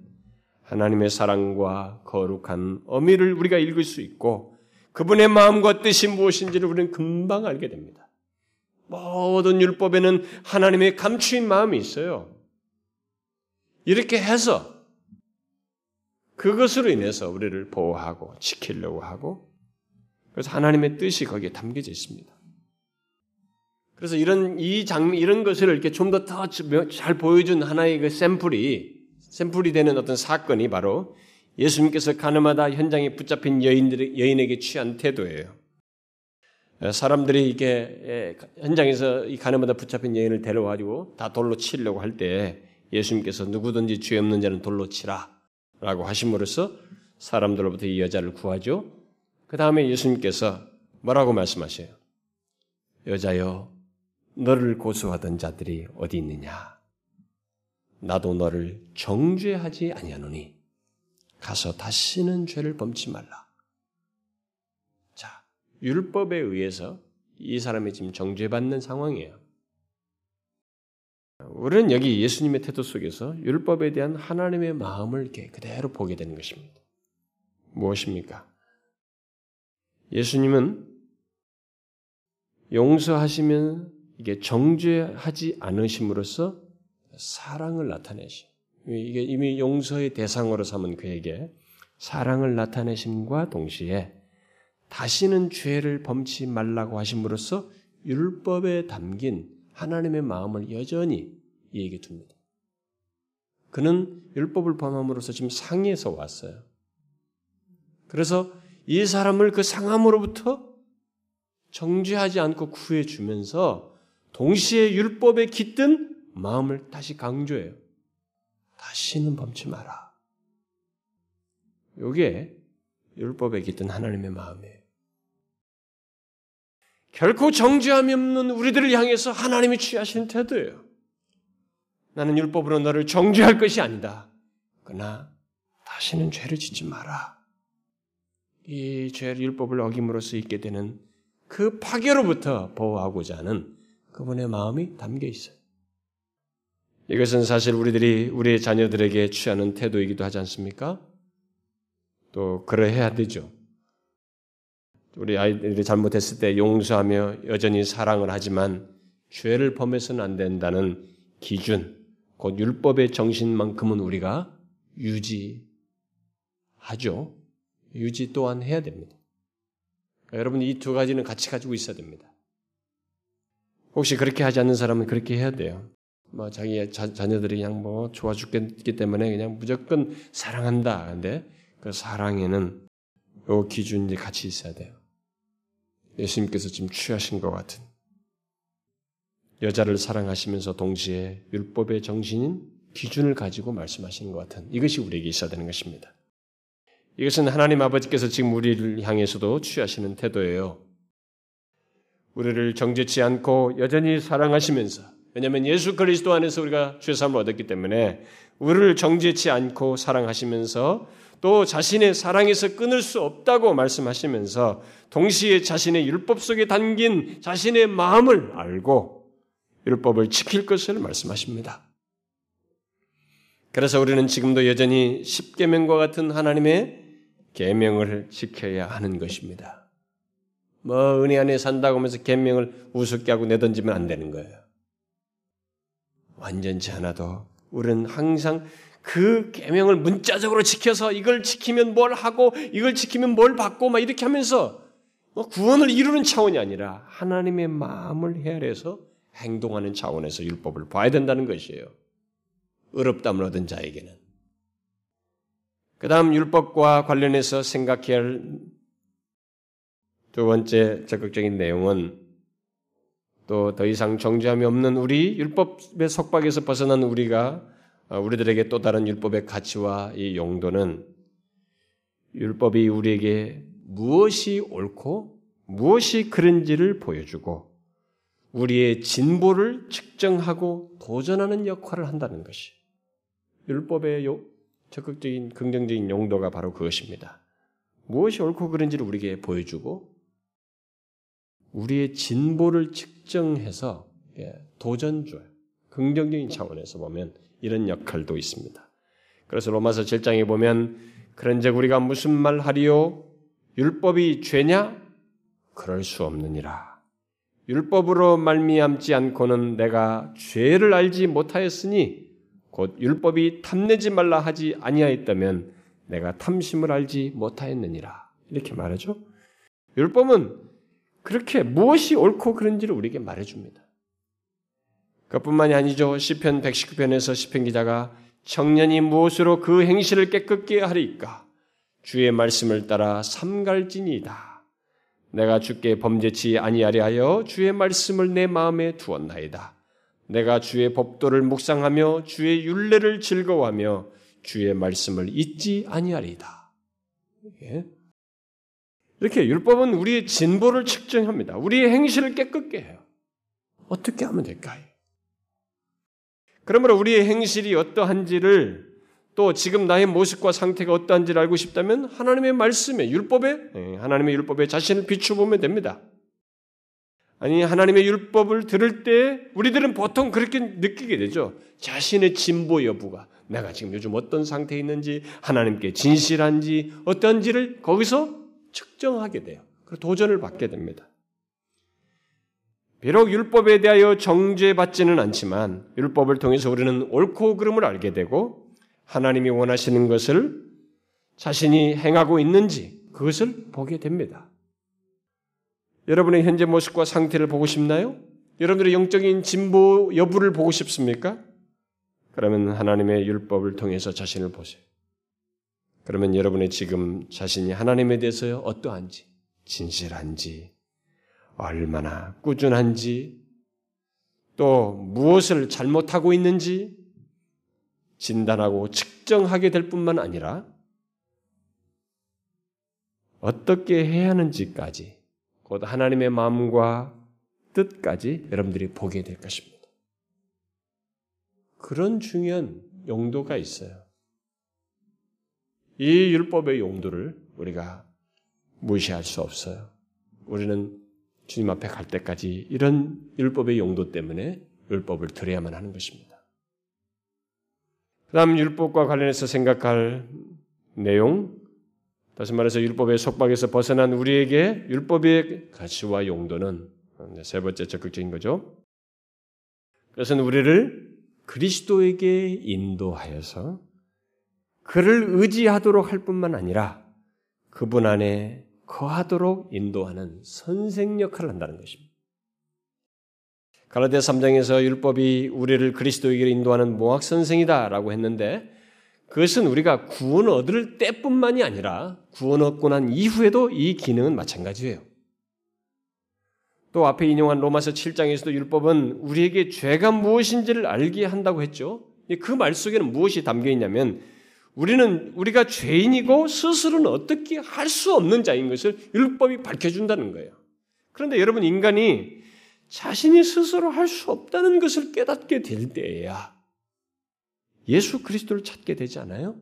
하나님의 사랑과 거룩한 어미를 우리가 읽을 수 있고 그분의 마음과 뜻이 무엇인지를 우리는 금방 알게 됩니다. 모든 율법에는 하나님의 감추인 마음이 있어요. 이렇게 해서 그것으로 인해서 우리를 보호하고 지키려고 하고 그래서 하나님의 뜻이 거기에 담겨져 있습니다. 그래서 이런 이장 이런 것을 이렇게 좀 더 더 잘 보여준 하나의 그 샘플이 샘플이 되는 어떤 사건이 바로 예수님께서 가늠하다 현장에 붙잡힌 여인들 여인에게 취한 태도예요. 사람들이 이게 현장에서 이 가늠하다 붙잡힌 여인을 데려와가지고 다 돌로 치려고 할 때 예수님께서 누구든지 죄 없는 자는 돌로 치라라고 하심으로써 사람들로부터 이 여자를 구하죠. 그 다음에 예수님께서 뭐라고 말씀하셔요? 여자여, 너를 고소하던 자들이 어디 있느냐? 나도 너를 정죄하지 아니하노니 가서 다시는 죄를 범치 말라. 자, 율법에 의해서 이 사람이 지금 정죄받는 상황이에요. 우리는 여기 예수님의 태도 속에서 율법에 대한 하나님의 마음을 그대로 보게 되는 것입니다. 무엇입니까? 예수님은 용서하시면 이게 정죄하지 않으심으로써 사랑을 나타내시. 이게 이미 용서의 대상으로 삼은 그에게 사랑을 나타내심과 동시에 다시는 죄를 범치 말라고 하심으로써 율법에 담긴 하나님의 마음을 여전히 이에게 둡니다. 그는 율법을 범함으로써 지금 상해서 왔어요. 그래서 이 사람을 그 상함으로부터 정죄하지 않고 구해주면서 동시에 율법에 깃든 마음을 다시 강조해요. 다시는 범치 마라. 요게 율법에 깃든 하나님의 마음이에요. 결코 정죄함이 없는 우리들을 향해서 하나님이 취하시는 태도예요. 나는 율법으로 너를 정죄할 것이 아니다. 그러나 다시는 죄를 짓지 마라. 이 죄를 율법을 어김으로써 있게 되는 그 파괴로부터 보호하고자 하는 그분의 마음이 담겨 있어요. 이것은 사실 우리들이 우리의 자녀들에게 취하는 태도이기도 하지 않습니까? 또 그러해야 되죠. 우리 아이들이 잘못했을 때 용서하며 여전히 사랑을 하지만 죄를 범해서는 안 된다는 기준, 곧 율법의 정신만큼은 우리가 유지하죠. 유지 또한 해야 됩니다. 여러분 이 두 가지는 같이 가지고 있어야 됩니다. 혹시 그렇게 하지 않는 사람은 그렇게 해야 돼요. 뭐 자기 자, 자녀들이 그냥 뭐 좋아 죽겠기 때문에 그냥 무조건 사랑한다. 근데 그 사랑에는 요 기준이 같이 있어야 돼요. 예수님께서 지금 취하신 것 같은 여자를 사랑하시면서 동시에 율법의 정신인 기준을 가지고 말씀하시는 것 같은 이것이 우리에게 있어야 되는 것입니다. 이것은 하나님 아버지께서 지금 우리를 향해서도 취하시는 태도예요. 우리를 정죄치 않고 여전히 사랑하시면서 왜냐하면 예수 그리스도 안에서 우리가 죄사함을 얻었기 때문에 우리를 정죄치 않고 사랑하시면서 또 자신의 사랑에서 끊을 수 없다고 말씀하시면서 동시에 자신의 율법 속에 담긴 자신의 마음을 알고 율법을 지킬 것을 말씀하십니다. 그래서 우리는 지금도 여전히 십계명과 같은 하나님의 계명을 지켜야 하는 것입니다. 뭐 은혜 안에 산다고 하면서 계명을 우습게 하고 내던지면 안 되는 거예요. 완전치 않아도 우리는 항상 그 계명을 문자적으로 지켜서 이걸 지키면 뭘 하고 이걸 지키면 뭘 받고 막 이렇게 하면서 뭐 구원을 이루는 차원이 아니라 하나님의 마음을 헤아려서 행동하는 차원에서 율법을 봐야 된다는 것이에요. 의롭담을 얻은 자에게는. 그 다음 율법과 관련해서 생각해야 할 두 번째 적극적인 내용은 또 더 이상 정죄함이 없는 우리 율법의 속박에서 벗어난 우리가 어, 우리들에게 또 다른 율법의 가치와 이 용도는 율법이 우리에게 무엇이 옳고 무엇이 그른지를 보여주고 우리의 진보를 측정하고 도전하는 역할을 한다는 것이 율법의 적극적인 긍정적인 용도가 바로 그것입니다. 무엇이 옳고 그른지를 우리에게 보여주고 우리의 진보를 측정해서 예, 도전줘요. 긍정적인 차원에서 보면 이런 역할도 있습니다. 그래서 로마서 7장에 보면 그런즉 우리가 무슨 말 하리요? 율법이 죄냐? 그럴 수 없느니라. 율법으로 말미암지 않고는 내가 죄를 알지 못하였으니 곧 율법이 탐내지 말라 하지 아니하였다면 내가 탐심을 알지 못하였느니라. 이렇게 말하죠. 율법은 그렇게 무엇이 옳고 그른지를 우리에게 말해줍니다. 그뿐만이 아니죠. 시편 119편에서 시편 기자가 청년이 무엇으로 그 행실을 깨끗게 하리까? 주의 말씀을 따라 삼갈지니이다. 내가 주께 범죄치 아니하려 하여 주의 말씀을 내 마음에 두었나이다. 내가 주의 법도를 묵상하며 주의 윤례를 즐거워하며 주의 말씀을 잊지 아니하리이다. 예? 이렇게 율법은 우리의 진보를 측정합니다. 우리의 행실을 깨끗게 해요. 어떻게 하면 될까요? 그러므로 우리의 행실이 어떠한지를 또 지금 나의 모습과 상태가 어떠한지를 알고 싶다면 하나님의 말씀에 율법에 예, 하나님의 율법에 자신을 비춰보면 됩니다. 아니 하나님의 율법을 들을 때 우리들은 보통 그렇게 느끼게 되죠. 자신의 진보 여부가 내가 지금 요즘 어떤 상태에 있는지 하나님께 진실한지 어떤지를 거기서 측정하게 돼요. 그리고 도전을 받게 됩니다. 비록 율법에 대하여 정죄받지는 않지만 율법을 통해서 우리는 옳고 그름을 알게 되고 하나님이 원하시는 것을 자신이 행하고 있는지 그것을 보게 됩니다. 여러분의 현재 모습과 상태를 보고 싶나요? 여러분들의 영적인 진보 여부를 보고 싶습니까? 그러면 하나님의 율법을 통해서 자신을 보세요. 그러면 여러분의 지금 자신이 하나님에 대해서 어떠한지, 진실한지, 얼마나 꾸준한지, 또 무엇을 잘못하고 있는지 진단하고 측정하게 될 뿐만 아니라 어떻게 해야 하는지까지 곧 하나님의 마음과 뜻까지 여러분들이 보게 될 것입니다. 그런 중요한 용도가 있어요. 이 율법의 용도를 우리가 무시할 수 없어요. 우리는 주님 앞에 갈 때까지 이런 율법의 용도 때문에 율법을 들어야만 하는 것입니다. 그 다음 율법과 관련해서 생각할 내용, 다시 말해서 율법의 속박에서 벗어난 우리에게 율법의 가치와 용도는 세 번째 적극적인 거죠. 그것은 우리를 그리스도에게 인도하여서 그를 의지하도록 할 뿐만 아니라 그분 안에 거하도록 인도하는 선생 역할을 한다는 것입니다. 가라데 3장에서 율법이 우리를 그리스도에게 인도하는 모학 선생이다라고 했는데 그것은 우리가 구원 얻을 때뿐만이 아니라 구원 얻고 난 이후에도 이 기능은 마찬가지예요. 또 앞에 인용한 로마서 7장에서도 율법은 우리에게 죄가 무엇인지를 알게 한다고 했죠. 그 말 속에는 무엇이 담겨 있냐면 우리는 우리가 죄인이고 스스로는 어떻게 할 수 없는 자인 것을 율법이 밝혀준다는 거예요. 그런데 여러분 인간이 자신이 스스로 할 수 없다는 것을 깨닫게 될 때에야 예수 그리스도를 찾게 되지 않아요?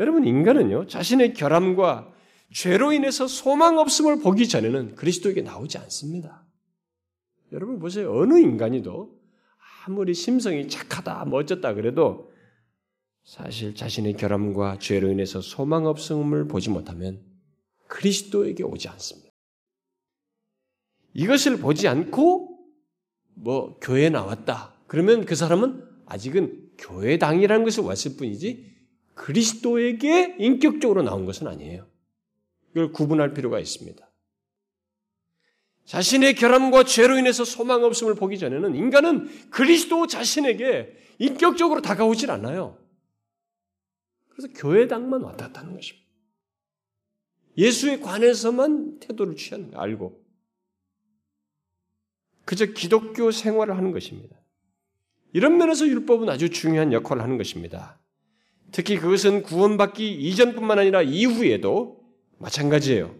여러분 인간은요 자신의 결함과 죄로 인해서 소망 없음을 보기 전에는 그리스도에게 나오지 않습니다. 여러분 보세요 어느 인간이도 아무리 심성이 착하다 멋졌다 그래도 사실 자신의 결함과 죄로 인해서 소망 없음을 보지 못하면 그리스도에게 오지 않습니다. 이것을 보지 않고 뭐 교회 나왔다. 그러면 그 사람은 아직은 교회당이라는 것을 왔을 뿐이지 그리스도에게 인격적으로 나온 것은 아니에요. 이걸 구분할 필요가 있습니다. 자신의 결함과 죄로 인해서 소망 없음을 보기 전에는 인간은 그리스도 자신에게 인격적으로 다가오질 않아요. 그래서 교회당만 왔다 갔다 하는 것입니다. 예수에 관해서만 태도를 취하는 거 알고 그저 기독교 생활을 하는 것입니다. 이런 면에서 율법은 아주 중요한 역할을 하는 것입니다. 특히 그것은 구원받기 이전뿐만 아니라 이후에도 마찬가지예요.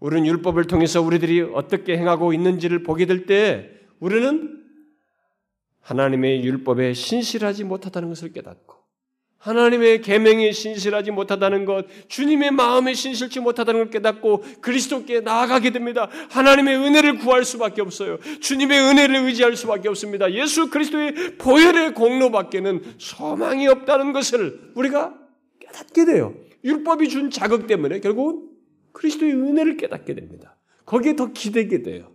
우리는 율법을 통해서 우리들이 어떻게 행하고 있는지를 보게 될 때 우리는 하나님의 율법에 신실하지 못하다는 것을 깨닫고 하나님의 계명에 신실하지 못하다는 것, 주님의 마음에 신실치 못하다는 걸 깨닫고 그리스도께 나아가게 됩니다. 하나님의 은혜를 구할 수밖에 없어요. 주님의 은혜를 의지할 수밖에 없습니다. 예수 그리스도의 보혈의 공로밖에는 소망이 없다는 것을 우리가 깨닫게 돼요. 율법이 준 자극 때문에 결국은 그리스도의 은혜를 깨닫게 됩니다. 거기에 더 기대게 돼요.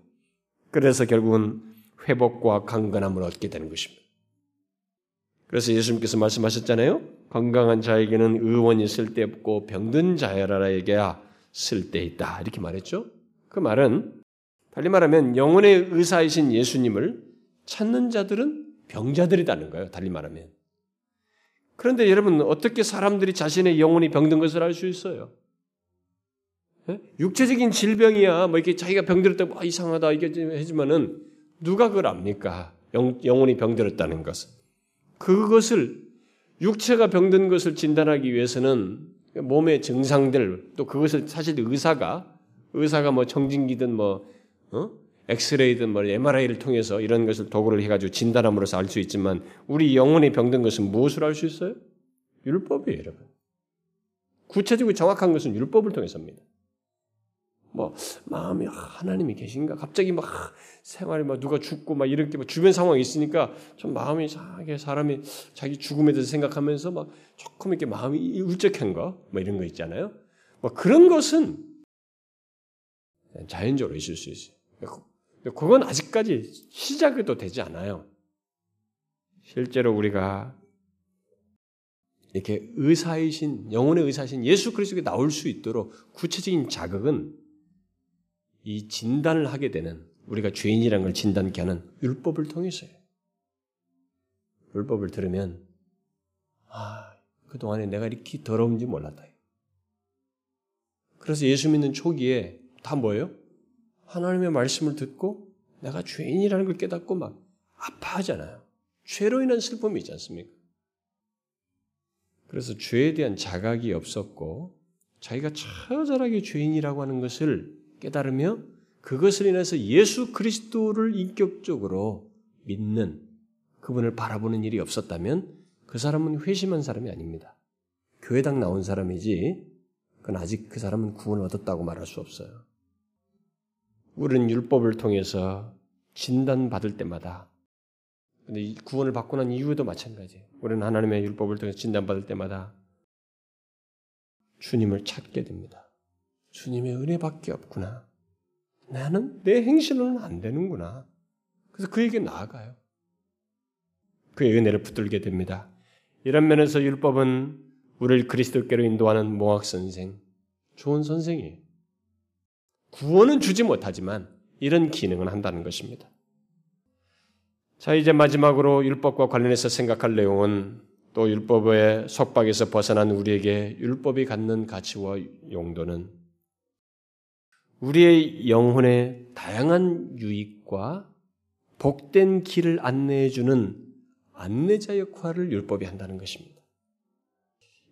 그래서 결국은 회복과 강건함을 얻게 되는 것입니다. 그래서 예수님께서 말씀하셨잖아요. 건강한 자에게는 의원이 쓸데없고 병든 자라에게야 쓸데있다. 이렇게 말했죠. 그 말은 달리 말하면 영혼의 의사이신 예수님을 찾는 자들은 병자들이라는 거예요. 달리 말하면. 그런데 여러분 어떻게 사람들이 자신의 영혼이 병든 것을 알 수 있어요? 예? 육체적인 질병이야. 뭐 이렇게 자기가 병들었다고 아, 이상하다 이게 하지만은 누가 그걸 압니까? 영, 영혼이 병들었다는 것은. 그것을 육체가 병든 것을 진단하기 위해서는 몸의 증상들 또 그것을 사실 의사가 의사가 뭐 청진기든 뭐 어? 엑스레이든 뭐 MRI를 통해서 이런 것을 도구를 해가지고 진단함으로써 알 수 있지만 우리 영혼이 병든 것은 무엇으로 알 수 있어요? 율법이에요, 여러분. 구체적이고 정확한 것은 율법을 통해서입니다. 뭐 마음이 아, 하나님이 계신가? 갑자기 막 생활이 막 누가 죽고 막 이렇게 막 주변 상황이 있으니까 좀 마음이 자게 사람이 자기 죽음에 대해서 생각하면서 막 조금 이렇게 마음이 울적한 거, 뭐 이런 거 있잖아요. 뭐 그런 것은 자연적으로 있을 수 있어요. 그건 아직까지 시작도 되지 않아요. 실제로 우리가 이렇게 의사이신 영혼의 의사이신 예수 그리스도에 나올 수 있도록 구체적인 자극은 이 진단을 하게 되는 우리가 죄인이라는 걸 진단케 하는 율법을 통해서요. 율법을 들으면 아 그동안에 내가 이렇게 더러운지 몰랐다. 그래서 예수 믿는 초기에 다 뭐예요? 하나님의 말씀을 듣고 내가 죄인이라는 걸 깨닫고 막 아파하잖아요. 죄로 인한 슬픔이 있지 않습니까? 그래서 죄에 대한 자각이 없었고 자기가 처절하게 죄인이라고 하는 것을 깨달으며 그것을 인해서 예수 그리스도를 인격적으로 믿는 그분을 바라보는 일이 없었다면 그 사람은 회심한 사람이 아닙니다. 교회당 나온 사람이지 그건 아직 그 사람은 구원을 얻었다고 말할 수 없어요. 우리는 율법을 통해서 진단받을 때마다 근데 구원을 받고 난 이후에도 마찬가지예요. 우리는 하나님의 율법을 통해 진단받을 때마다 주님을 찾게 됩니다. 주님의 은혜밖에 없구나. 나는 내 행실로는 안 되는구나. 그래서 그에게 나아가요. 그의 은혜를 붙들게 됩니다. 이런 면에서 율법은 우리를 그리스도께로 인도하는 모학 선생, 좋은 선생이에요. 구원은 주지 못하지만 이런 기능은 한다는 것입니다. 자, 이제 마지막으로 율법과 관련해서 생각할 내용은 또 율법의 속박에서 벗어난 우리에게 율법이 갖는 가치와 용도는 우리의 영혼의 다양한 유익과 복된 길을 안내해 주는 안내자 역할을 율법이 한다는 것입니다.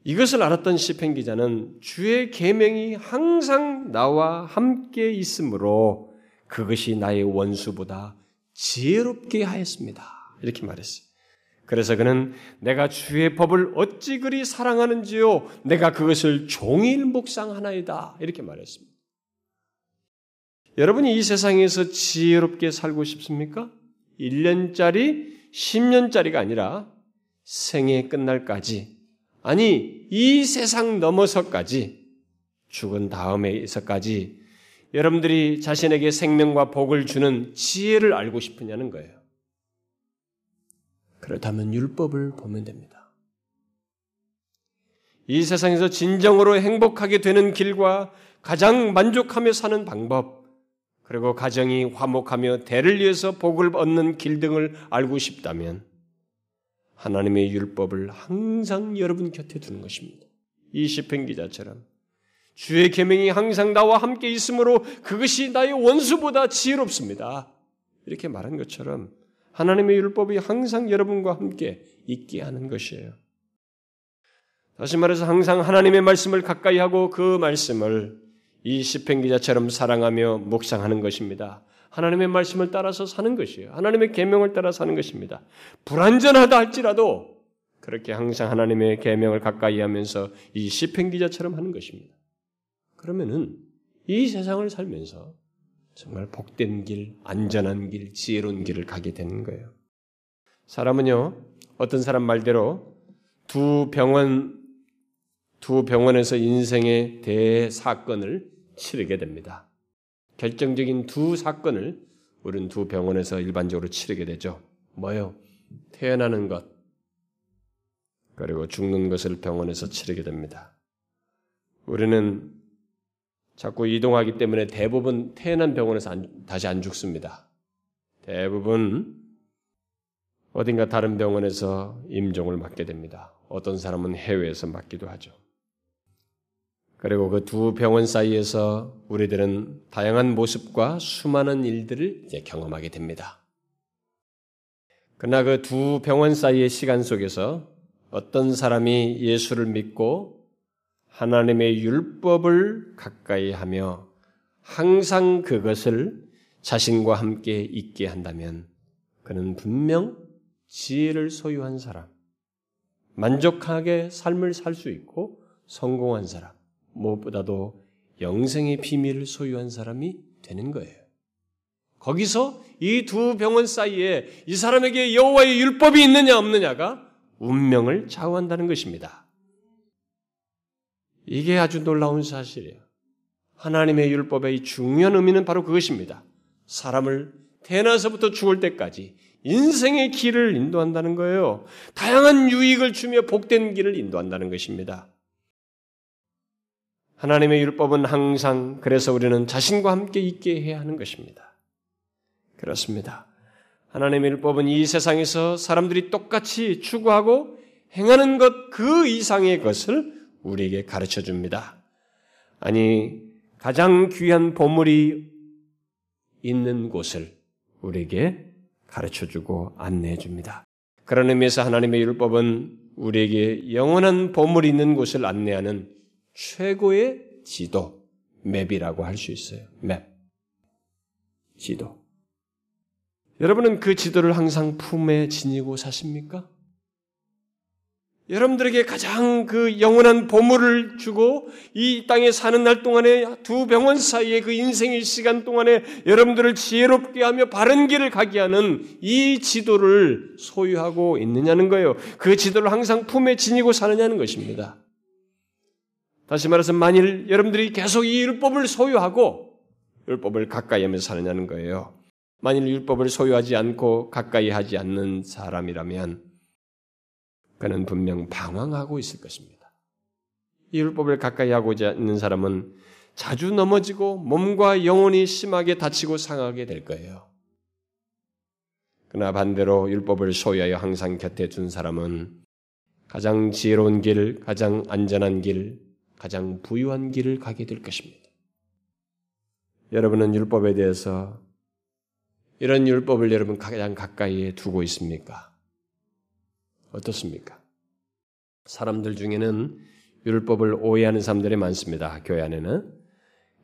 이것을 알았던 시편 기자는 주의 계명이 항상 나와 함께 있으므로 그것이 나의 원수보다 지혜롭게 하였습니다. 이렇게 말했어요. 그래서 그는 내가 주의 법을 어찌 그리 사랑하는지요. 내가 그것을 종일 묵상하나이다. 이렇게 말했습니다. 여러분이 이 세상에서 지혜롭게 살고 싶습니까? 1년짜리, 10년짜리가 아니라 생애 끝날까지, 아니, 이 세상 넘어서까지, 죽은 다음에서까지 여러분들이 자신에게 생명과 복을 주는 지혜를 알고 싶으냐는 거예요. 그렇다면 율법을 보면 됩니다. 이 세상에서 진정으로 행복하게 되는 길과 가장 만족하며 사는 방법, 그리고 가정이 화목하며 대를 위해서 복을 얻는 길 등을 알고 싶다면 하나님의 율법을 항상 여러분 곁에 두는 것입니다. 이 시편 기자처럼 주의 계명이 항상 나와 함께 있으므로 그것이 나의 원수보다 지혜롭습니다. 이렇게 말한 것처럼 하나님의 율법이 항상 여러분과 함께 있게 하는 것이에요. 다시 말해서 항상 하나님의 말씀을 가까이 하고 그 말씀을 이 시편 기자처럼 사랑하며 묵상하는 것입니다. 하나님의 말씀을 따라서 사는 것이에요. 하나님의 계명을 따라 사는 것입니다. 불완전하다 할지라도 그렇게 항상 하나님의 계명을 가까이 하면서 이 시편 기자처럼 하는 것입니다. 그러면은 이 세상을 살면서 정말 복된 길, 안전한 길, 지혜로운 길을 가게 되는 거예요. 사람은요, 어떤 사람 말대로 두 병원, 두 병원에서 인생의 대사건을 치르게 됩니다. 결정적인 두 사건을 우리는 두 병원에서 일반적으로 치르게 되죠. 뭐요? 태어나는 것, 그리고 죽는 것을 병원에서 치르게 됩니다. 우리는 자꾸 이동하기 때문에 대부분 태어난 병원에서 안, 다시 안 죽습니다. 대부분 어딘가 다른 병원에서 임종을 맞게 됩니다. 어떤 사람은 해외에서 맞기도 하죠. 그리고 그 두 병원 사이에서 우리들은 다양한 모습과 수많은 일들을 이제 경험하게 됩니다. 그러나 그 두 병원 사이의 시간 속에서 어떤 사람이 예수를 믿고 하나님의 율법을 가까이 하며 항상 그것을 자신과 함께 있게 한다면 그는 분명 지혜를 소유한 사람, 만족하게 삶을 살 수 있고 성공한 사람, 무엇보다도 영생의 비밀을 소유한 사람이 되는 거예요. 거기서 이 두 병원 사이에 이 사람에게 여호와의 율법이 있느냐 없느냐가 운명을 좌우한다는 것입니다. 이게 아주 놀라운 사실이에요. 하나님의 율법의 중요한 의미는 바로 그것입니다. 사람을 태어나서부터 죽을 때까지 인생의 길을 인도한다는 거예요. 다양한 유익을 주며 복된 길을 인도한다는 것입니다. 하나님의 율법은 항상 그래서 우리는 자신과 함께 있게 해야 하는 것입니다. 그렇습니다. 하나님의 율법은 이 세상에서 사람들이 똑같이 추구하고 행하는 것 그 이상의 것을 우리에게 가르쳐 줍니다. 아니, 가장 귀한 보물이 있는 곳을 우리에게 가르쳐 주고 안내해 줍니다. 그런 의미에서 하나님의 율법은 우리에게 영원한 보물이 있는 곳을 안내하는 최고의 지도, 맵이라고 할 수 있어요. 맵. 지도. 여러분은 그 지도를 항상 품에 지니고 사십니까? 여러분들에게 가장 그 영원한 보물을 주고 이 땅에 사는 날 동안에 두 병원 사이에 그 인생의 시간 동안에 여러분들을 지혜롭게 하며 바른 길을 가게 하는 이 지도를 소유하고 있느냐는 거예요. 그 지도를 항상 품에 지니고 사느냐는 것입니다. 다시 말해서 만일 여러분들이 계속 이 율법을 소유하고 율법을 가까이 하면서 사느냐는 거예요. 만일 율법을 소유하지 않고 가까이 하지 않는 사람이라면 그는 분명 방황하고 있을 것입니다. 이 율법을 가까이 하고자 있는 사람은 자주 넘어지고 몸과 영혼이 심하게 다치고 상하게 될 거예요. 그러나 반대로 율법을 소유하여 항상 곁에 둔 사람은 가장 지혜로운 길, 가장 안전한 길, 가장 부유한 길을 가게 될 것입니다. 여러분은 율법에 대해서 이런 율법을 여러분 가장 가까이에 두고 있습니까? 어떻습니까? 사람들 중에는 율법을 오해하는 사람들이 많습니다. 교회 안에는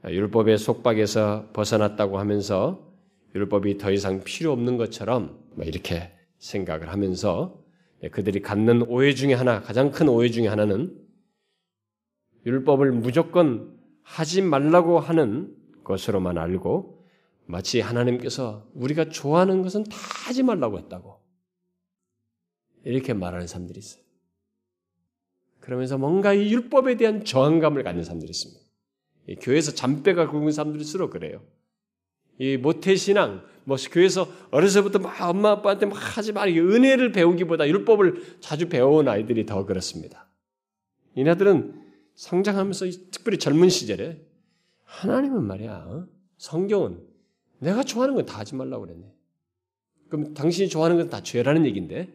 율법의 속박에서 벗어났다고 하면서 율법이 더 이상 필요 없는 것처럼 뭐 이렇게 생각을 하면서 그들이 갖는 오해 중에 하나, 가장 큰 오해 중에 하나는 율법을 무조건 하지 말라고 하는 것으로만 알고 마치 하나님께서 우리가 좋아하는 것은 다 하지 말라고 했다고 이렇게 말하는 사람들이 있어요. 그러면서 뭔가 이 율법에 대한 저항감을 갖는 사람들이 있습니다. 교회에서 잔뼈가 굵은 사람들일수록 그래요. 이 모태신앙, 뭐 교회에서 어려서부터 막 엄마 아빠한테 막 하지 말 은혜를 배우기보다 율법을 자주 배워온 아이들이 더 그렇습니다. 이나들은 성장하면서 특별히 젊은 시절에 하나님은 말이야 어? 성경은 내가 좋아하는 건 다 하지 말라고 그랬네. 그럼 당신이 좋아하는 건 다 죄라는 얘기인데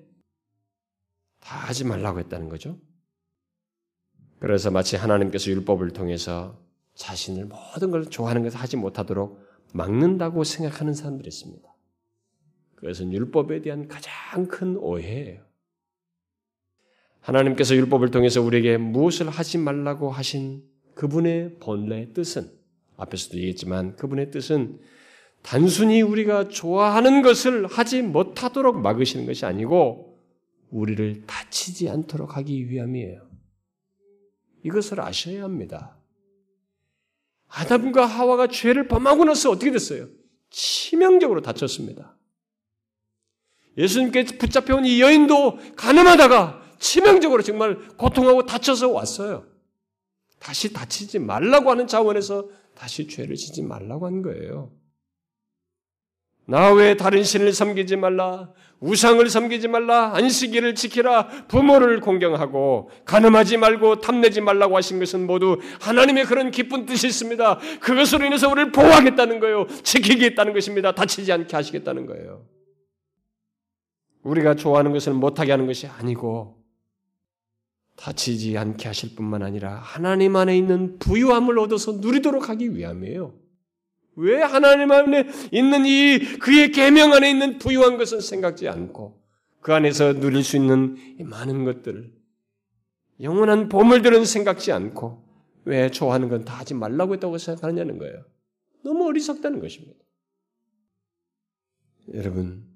다 하지 말라고 했다는 거죠. 그래서 마치 하나님께서 율법을 통해서 자신을 모든 걸 좋아하는 것을 하지 못하도록 막는다고 생각하는 사람들이 있습니다. 그것은 율법에 대한 가장 큰 오해예요. 하나님께서 율법을 통해서 우리에게 무엇을 하지 말라고 하신 그분의 본래 뜻은 앞에서도 얘기했지만 그분의 뜻은 단순히 우리가 좋아하는 것을 하지 못하도록 막으시는 것이 아니고 우리를 다치지 않도록 하기 위함이에요. 이것을 아셔야 합니다. 아담과 하와가 죄를 범하고 나서 어떻게 됐어요? 치명적으로 다쳤습니다. 예수님께 붙잡혀온 이 여인도 가늠하다가 치명적으로 정말 고통하고 다쳐서 왔어요. 다시 다치지 말라고 하는 차원에서 다시 죄를 지지 말라고 한 거예요. 나 외에 다른 신을 섬기지 말라. 우상을 섬기지 말라. 안식일을 지키라. 부모를 공경하고 가늠하지 말고 탐내지 말라고 하신 것은 모두 하나님의 그런 기쁜 뜻이 있습니다. 그것으로 인해서 우리를 보호하겠다는 거예요. 지키겠다는 것입니다. 다치지 않게 하시겠다는 거예요. 우리가 좋아하는 것을 못하게 하는 것이 아니고 다치지 않게 하실 뿐만 아니라 하나님 안에 있는 부유함을 얻어서 누리도록 하기 위함이에요. 왜 하나님 안에 있는 이 그의 계명 안에 있는 부유한 것은 생각지 않고 그 안에서 누릴 수 있는 많은 것들을 영원한 보물들은 생각지 않고 왜 좋아하는 건 다 하지 말라고 했다고 생각하느냐는 거예요. 너무 어리석다는 것입니다. 여러분,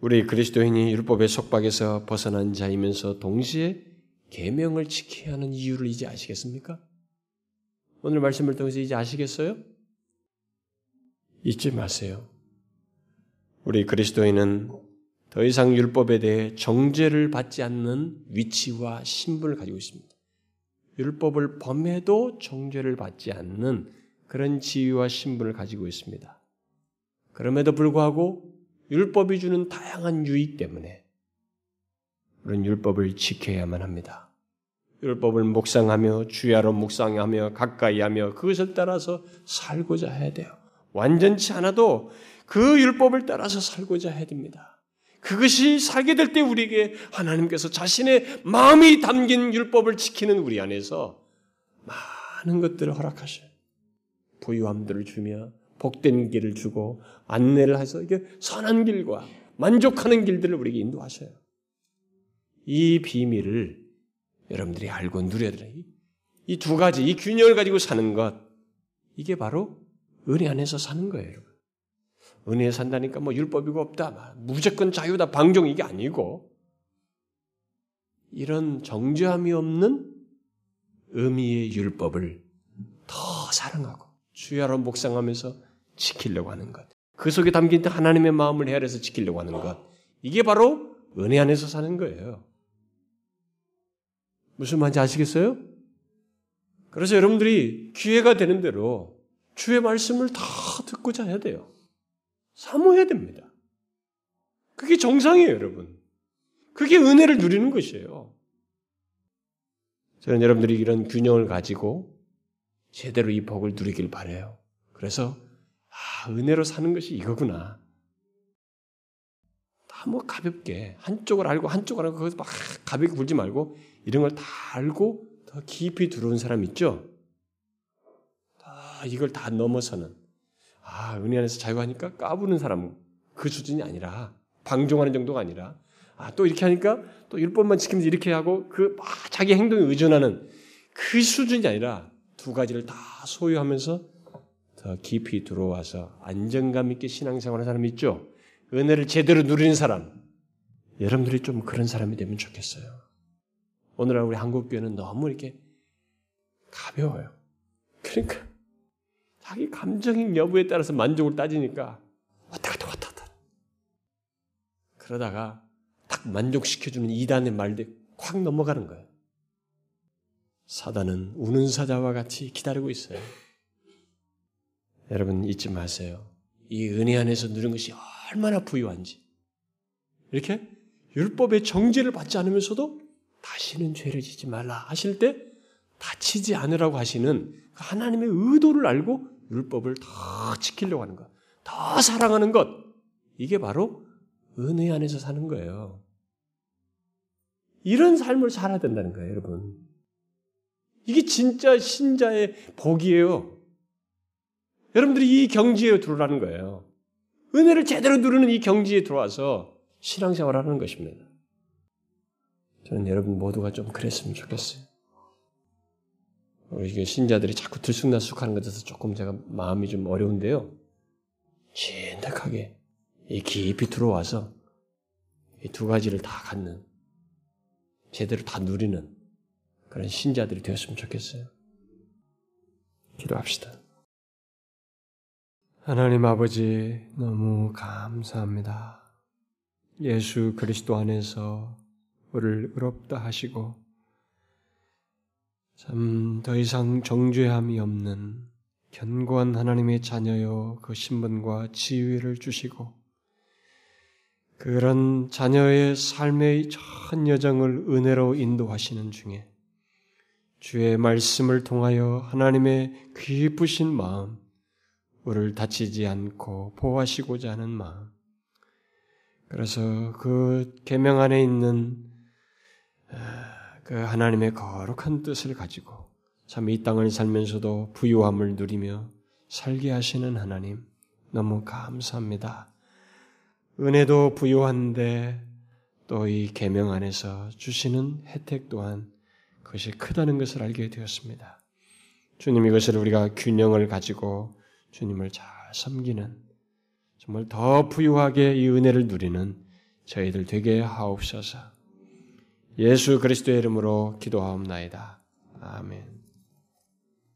우리 그리스도인이 율법의 속박에서 벗어난 자이면서 동시에 계명을 지켜야 하는 이유를 이제 아시겠습니까? 오늘 말씀을 통해서 이제 아시겠어요? 잊지 마세요. 우리 그리스도인은 더 이상 율법에 대해 정죄를 받지 않는 위치와 신분을 가지고 있습니다. 율법을 범해도 정죄를 받지 않는 그런 지위와 신분을 가지고 있습니다. 그럼에도 불구하고 율법이 주는 다양한 유익 때문에 그런 율법을 지켜야만 합니다. 율법을 묵상하며 주야로 묵상하며 가까이 하며 그것을 따라서 살고자 해야 돼요. 완전치 않아도 그 율법을 따라서 살고자 해야 됩니다. 그것이 살게 될 때 우리에게 하나님께서 자신의 마음이 담긴 율법을 지키는 우리 안에서 많은 것들을 허락하셔요. 부유함들을 주며 복된 길을 주고 안내를 해서 이게 선한 길과 만족하는 길들을 우리에게 인도하셔요. 이 비밀을 여러분들이 알고 누려야 돼요. 이 두 가지, 이 균형을 가지고 사는 것, 이게 바로 은혜 안에서 사는 거예요, 여러분. 은혜에 산다니까 뭐 율법이고 없다, 무조건 자유다, 방종 이게 아니고 이런 정죄함이 없는 의미의 율법을 더 사랑하고 주야로 묵상하면서 지키려고 하는 것. 그 속에 담긴 하나님의 마음을 헤아려서 지키려고 하는 것. 이게 바로 은혜 안에서 사는 거예요. 무슨 말인지 아시겠어요? 그래서 여러분들이 기회가 되는 대로 주의 말씀을 다 듣고자 해야 돼요. 사모해야 됩니다. 그게 정상이에요, 여러분. 그게 은혜를 누리는 것이에요. 저는 여러분들이 이런 균형을 가지고 제대로 이 복을 누리길 바래요. 그래서 아, 은혜로 사는 것이 이거구나. 다뭐 가볍게 한쪽을 알고 한쪽을 알고 거기서 막 가볍게 굴지 말고 이런 걸 다 알고 더 깊이 들어온 사람 있죠. 다 이걸 다 넘어서는 아, 은혜 안에서 자유하니까 까부는 사람 그 수준이 아니라 방종하는 정도가 아니라 아, 또 이렇게 하니까 또 율법만 지키면서 이렇게 하고 그 막 자기 행동에 의존하는 그 수준이 아니라 두 가지를 다 소유하면서 더 깊이 들어와서 안정감 있게 신앙생활하는 사람 있죠? 은혜를 제대로 누리는 사람. 여러분들이 좀 그런 사람이 되면 좋겠어요. 오늘날 우리 한국교회는 너무 이렇게 가벼워요. 그러니까 자기 감정인 여부에 따라서 만족을 따지니까 왔다 갔다 왔다 갔다. 그러다가 딱 만족시켜주는 이단의 말들 확 넘어가는 거예요. 사단은 우는 사자와 같이 기다리고 있어요. 여러분 잊지 마세요. 이 은혜 안에서 누린 것이 얼마나 부유한지. 이렇게 율법의 정죄를 받지 않으면서도 다시는 죄를 짓지 말라 하실 때 다치지 않으라고 하시는 그 하나님의 의도를 알고 율법을 더 지키려고 하는 것, 더 사랑하는 것, 이게 바로 은혜 안에서 사는 거예요. 이런 삶을 살아야 된다는 거예요, 여러분. 이게 진짜 신자의 복이에요. 여러분들이 이 경지에 들어라는 거예요. 은혜를 제대로 누르는 이 경지에 들어와서 신앙생활을 하는 것입니다. 저는 여러분 모두가 좀 그랬으면 좋겠어요. 우리 신자들이 자꾸 들쑥날쑥하는 것에서 조금 제가 마음이 좀 어려운데요. 진득하게 이 깊이 들어와서 이 두 가지를 다 갖는 제대로 다 누리는 그런 신자들이 되었으면 좋겠어요. 기도합시다. 하나님 아버지 너무 감사합니다. 예수 그리스도 안에서 우리를 의롭다 하시고 참 더 이상 정죄함이 없는 견고한 하나님의 자녀여 그 신분과 지위를 주시고 그런 자녀의 삶의 전 여정을 은혜로 인도하시는 중에 주의 말씀을 통하여 하나님의 깊으신 마음, 우리를 다치지 않고 보호하시고자 하는 마음, 그래서 그 계명 안에 있는 그 하나님의 거룩한 뜻을 가지고 참 이 땅을 살면서도 부유함을 누리며 살게 하시는 하나님 너무 감사합니다. 은혜도 부유한데 또 이 계명 안에서 주시는 혜택 또한 그것이 크다는 것을 알게 되었습니다. 주님 이것을 우리가 균형을 가지고 주님을 잘 섬기는 정말 더 부유하게 이 은혜를 누리는 저희들 되게 하옵소서. 예수 그리스도의 이름으로 기도하옵나이다. 아멘.